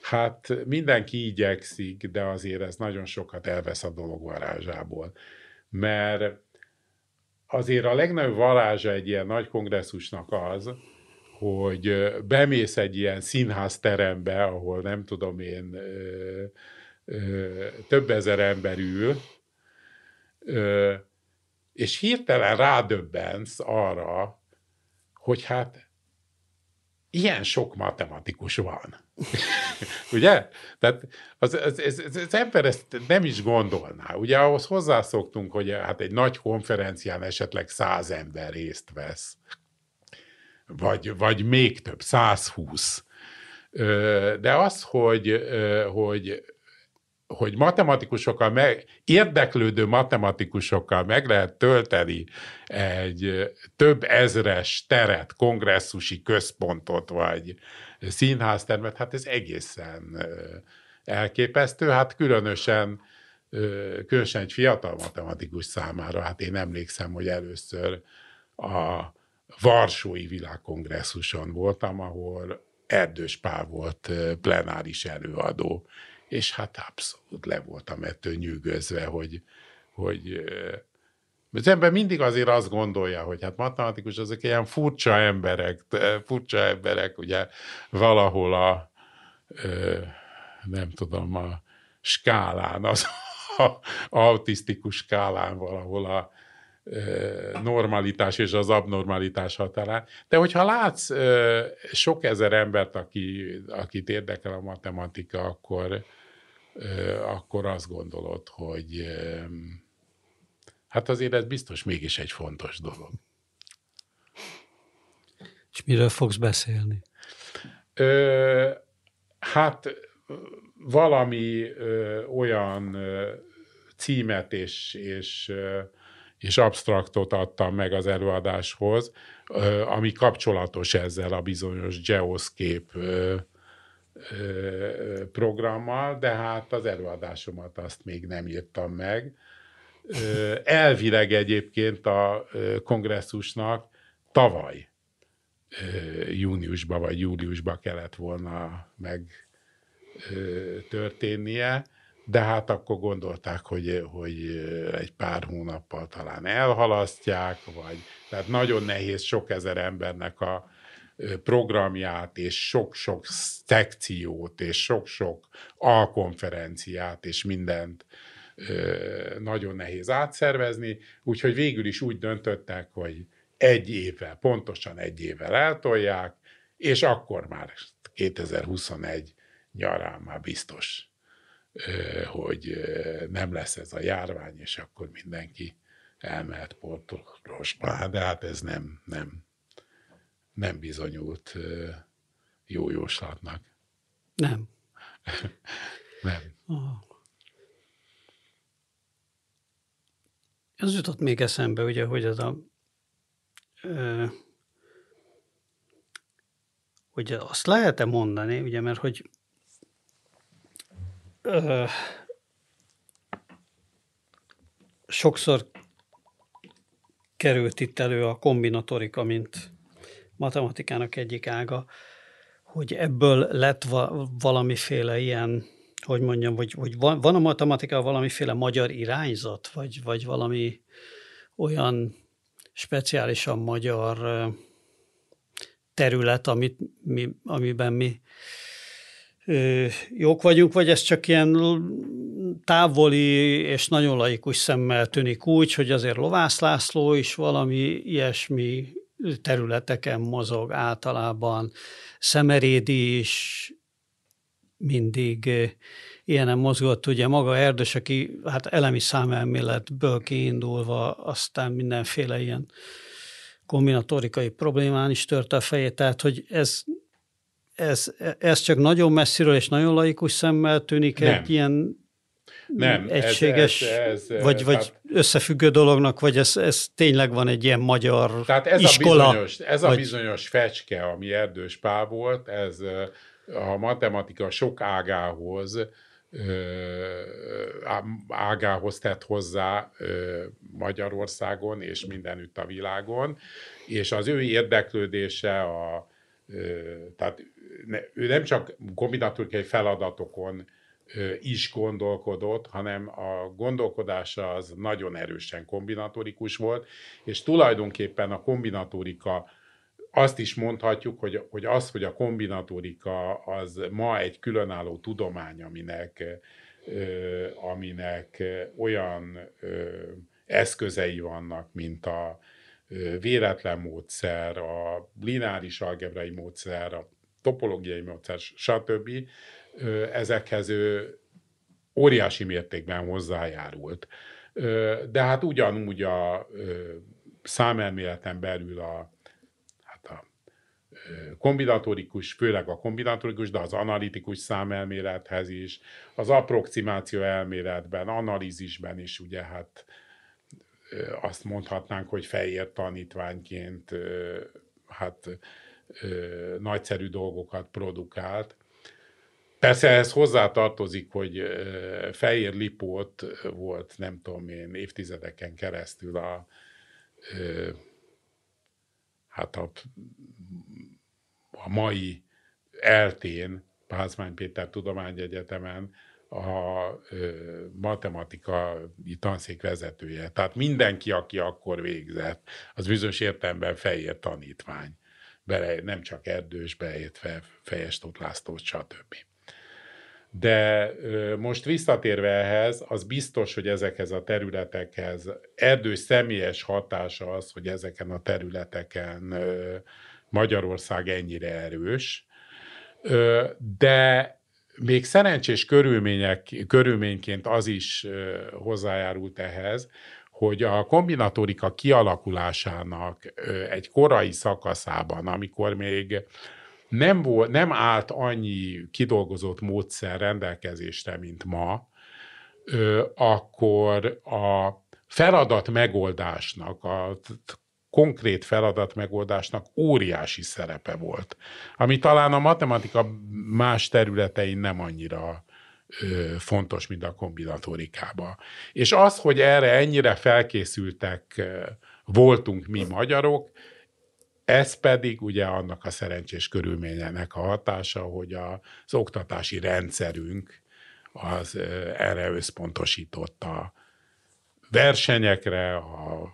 B: Hát mindenki igyekszik, de azért ez nagyon sokat elvesz a dolog varázsából. Mert azért a legnagyobb varázsa egy ilyen nagy kongresszusnak az, hogy bemész egy ilyen színházterembe, ahol nem tudom én, több ezer ember ül, és hirtelen rádöbbensz arra, hogy hát ilyen sok matematikus van. Ugye? Tehát az, az, az, az ember ezt nem is gondolná. Ugye ahhoz hozzászoktunk, hogy hát egy nagy konferencián esetleg száz ember részt vesz. Vagy, vagy még több, 120. De az, hogy, hogy hogy matematikusokkal, meg, érdeklődő matematikusokkal meg lehet tölteni egy több ezres teret, kongresszusi központot, vagy színháztermet, hát ez egészen elképesztő, hát különösen különösen egy fiatal matematikus számára, hát én emlékszem, hogy először a Varsói Világkongresszuson voltam, ahol Erdős Pál volt plenáris előadó, és hát abszolút le voltam ettől nyűgözve, hogy, hogy az ember mindig azért azt gondolja, hogy hát matematikus azok ilyen furcsa emberek, furcsa emberek, ugye valahol a, nem tudom, a skálán, az a, autisztikus skálán valahol a normalitás és az abnormalitás határán. De hogyha látsz sok ezer embert, aki, akit érdekel a matematika, akkor, akkor azt gondolod, hogy hát azért ez biztos mégis egy fontos dolog.
A: És miről fogsz beszélni?
B: Ö, hát valami ö, olyan ö, címet és, és, ö, és abstraktot adtam meg az előadáshoz, ö, ami kapcsolatos ezzel a bizonyos geoszkép ö, programmal, de hát az előadásomat azt még nem írtam meg. Elvileg egyébként a kongresszusnak tavaly júniusba vagy júliusba kellett volna meg történnie, de hát akkor gondolták, hogy, hogy egy pár hónappal talán elhalasztják, vagy tehát nagyon nehéz sok ezer embernek a, programját, és sok-sok szekciót, és sok-sok alkonferenciát, és mindent nagyon nehéz átszervezni, úgyhogy végül is úgy döntöttek, hogy egy évvel, pontosan egy évvel eltolják, és akkor már 2021 nyarán már biztos, hogy nem lesz ez a járvány, és akkor mindenki elmehet Portosba. De hát ez nem, nem, nem bizonyult jó jóslatnak.
A: Nem.
B: nem. Oh.
A: Az jutott még eszembe, ugye, hogy ez a hogy azt lehet-e mondani, ugye, mert hogy ö, sokszor került itt elő a kombinatorika, mint matematikának egyik ága, hogy ebből lett valamiféle ilyen, hogy mondjam, hogy, hogy van, van a matematika valamiféle magyar irányzat, vagy, vagy valami olyan speciálisan magyar terület, amit mi, amiben mi jók vagyunk, vagy ez csak ilyen távoli és nagyon laikus szemmel tűnik úgy, hogy azért Lovász László is valami ilyesmi területeken mozog általában, Szemerédi is mindig ilyenem mozgott, ugye maga Erdős, aki hát elemi számelméletből kiindulva, aztán mindenféle ilyen kombinatorikai problémán is tört a fejét, tehát hogy ez, ez, ez csak nagyon messziről és nagyon laikus szemmel tűnik Nem. egy ilyen nem, egységes, ez, ez, ez, vagy, vagy tehát, összefüggő dolognak, vagy ez, ez tényleg van egy ilyen magyar tehát ez iskola?
B: A bizonyos, ez vagy... a bizonyos fecske, ami Erdős Pál volt, ez a matematika sok ágához ágához tett hozzá Magyarországon és mindenütt a világon, és az ő érdeklődése a tehát ő nem csak kombinatorikai feladatokon is gondolkodott, hanem a gondolkodása az nagyon erősen kombinatorikus volt, és tulajdonképpen a kombinatorika azt is mondhatjuk, hogy, hogy az, hogy a kombinatorika az ma egy különálló tudomány, aminek, aminek olyan eszközei vannak, mint a véletlen módszer, a lineáris algebrai módszer, a topológiai módszer, stb. Ezekhez ő óriási mértékben hozzájárult. De hát ugyanúgy a számelméleten belül a kombinatorikus, főleg a kombinatorikus, de az analitikus számelmélethez is, az approximáció elméletben, analízisben is ugye hát azt mondhatnánk, hogy fehér tanítványként hát nagyszerű dolgokat produkált. Persze ehhez hozzá tartozik, hogy Fehér Lipót volt, nem tudom én, évtizedeken keresztül a hát a a mai eltén, Pázmány Péter Tudományegyetemen a ö, matematikai tanszék vezetője. Tehát mindenki, aki akkor végzett, az bizonyos értelemben fehér tanítvány. Bele, nem csak Erdős, beértve Fejes Tóth László, stb. De most visszatérve ehhez, az biztos, hogy ezekhez a területekhez Erdős személyes hatása az, hogy ezeken a területeken Magyarország ennyire erős, de még szerencsés körülmények, körülményként az is hozzájárult ehhez, hogy a kombinatorika kialakulásának egy korai szakaszában, amikor még nem, volt, nem állt annyi kidolgozott módszer rendelkezésre, mint ma, akkor a feladat megoldásnak, a konkrét feladat megoldásnak óriási szerepe volt, ami talán a matematika más területein nem annyira fontos, mint a kombinatorikában. És az, hogy erre ennyire felkészültek voltunk mi magyarok, ez pedig ugye annak a szerencsés körülményenek a hatása, hogy az oktatási rendszerünk az erre összpontosított a versenyekre, a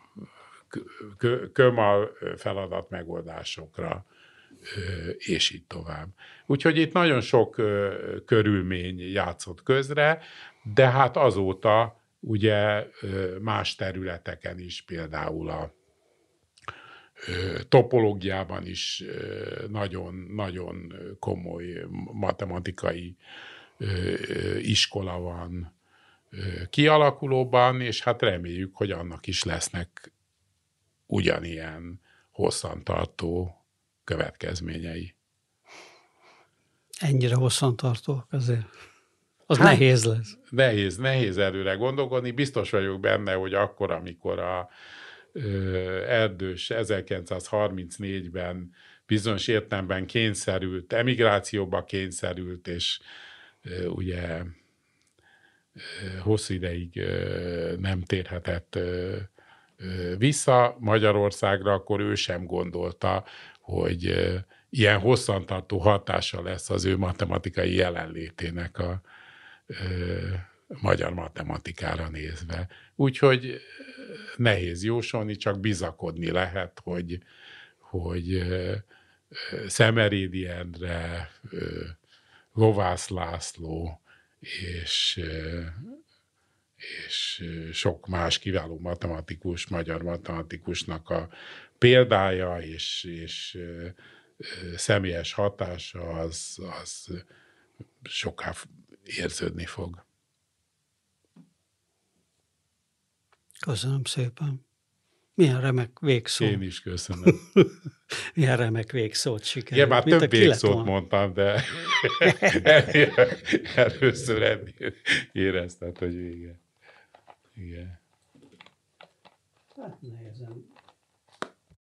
B: kömal feladat megoldásokra, és így tovább. Úgyhogy itt nagyon sok körülmény játszott közre, de hát azóta ugye más területeken is, például a topológiában is nagyon-nagyon komoly matematikai iskola van kialakulóban, és hát reméljük, hogy annak is lesznek ugyanilyen hosszantartó következményei.
A: Ennyire hosszantartók azért. Az hát, nehéz lesz.
B: Nehéz, nehéz előre gondolkodni. Biztos vagyok benne, hogy akkor, amikor a Erdős 1934-ben bizonyos értelemben kényszerült, emigrációba kényszerült, és ugye hosszú ideig nem térhetett vissza Magyarországra, akkor ő sem gondolta, hogy ilyen hosszantartó hatása lesz az ő matematikai jelenlétének a magyar matematikára nézve. Úgyhogy nehéz jósolni, csak bizakodni lehet, hogy, hogy Szemerédi Endre, Lovász László és, és sok más kiváló matematikus, magyar matematikusnak a példája és, és személyes hatása az, az soká érződni fog.
A: Köszönöm szépen. Milyen remek végszó.
B: Én is köszönöm.
A: Milyen remek végszót sikerült.
B: Igen, már Mint több végszót mondtam, de először érezted, hogy vége. Igen.
A: Hát nehezen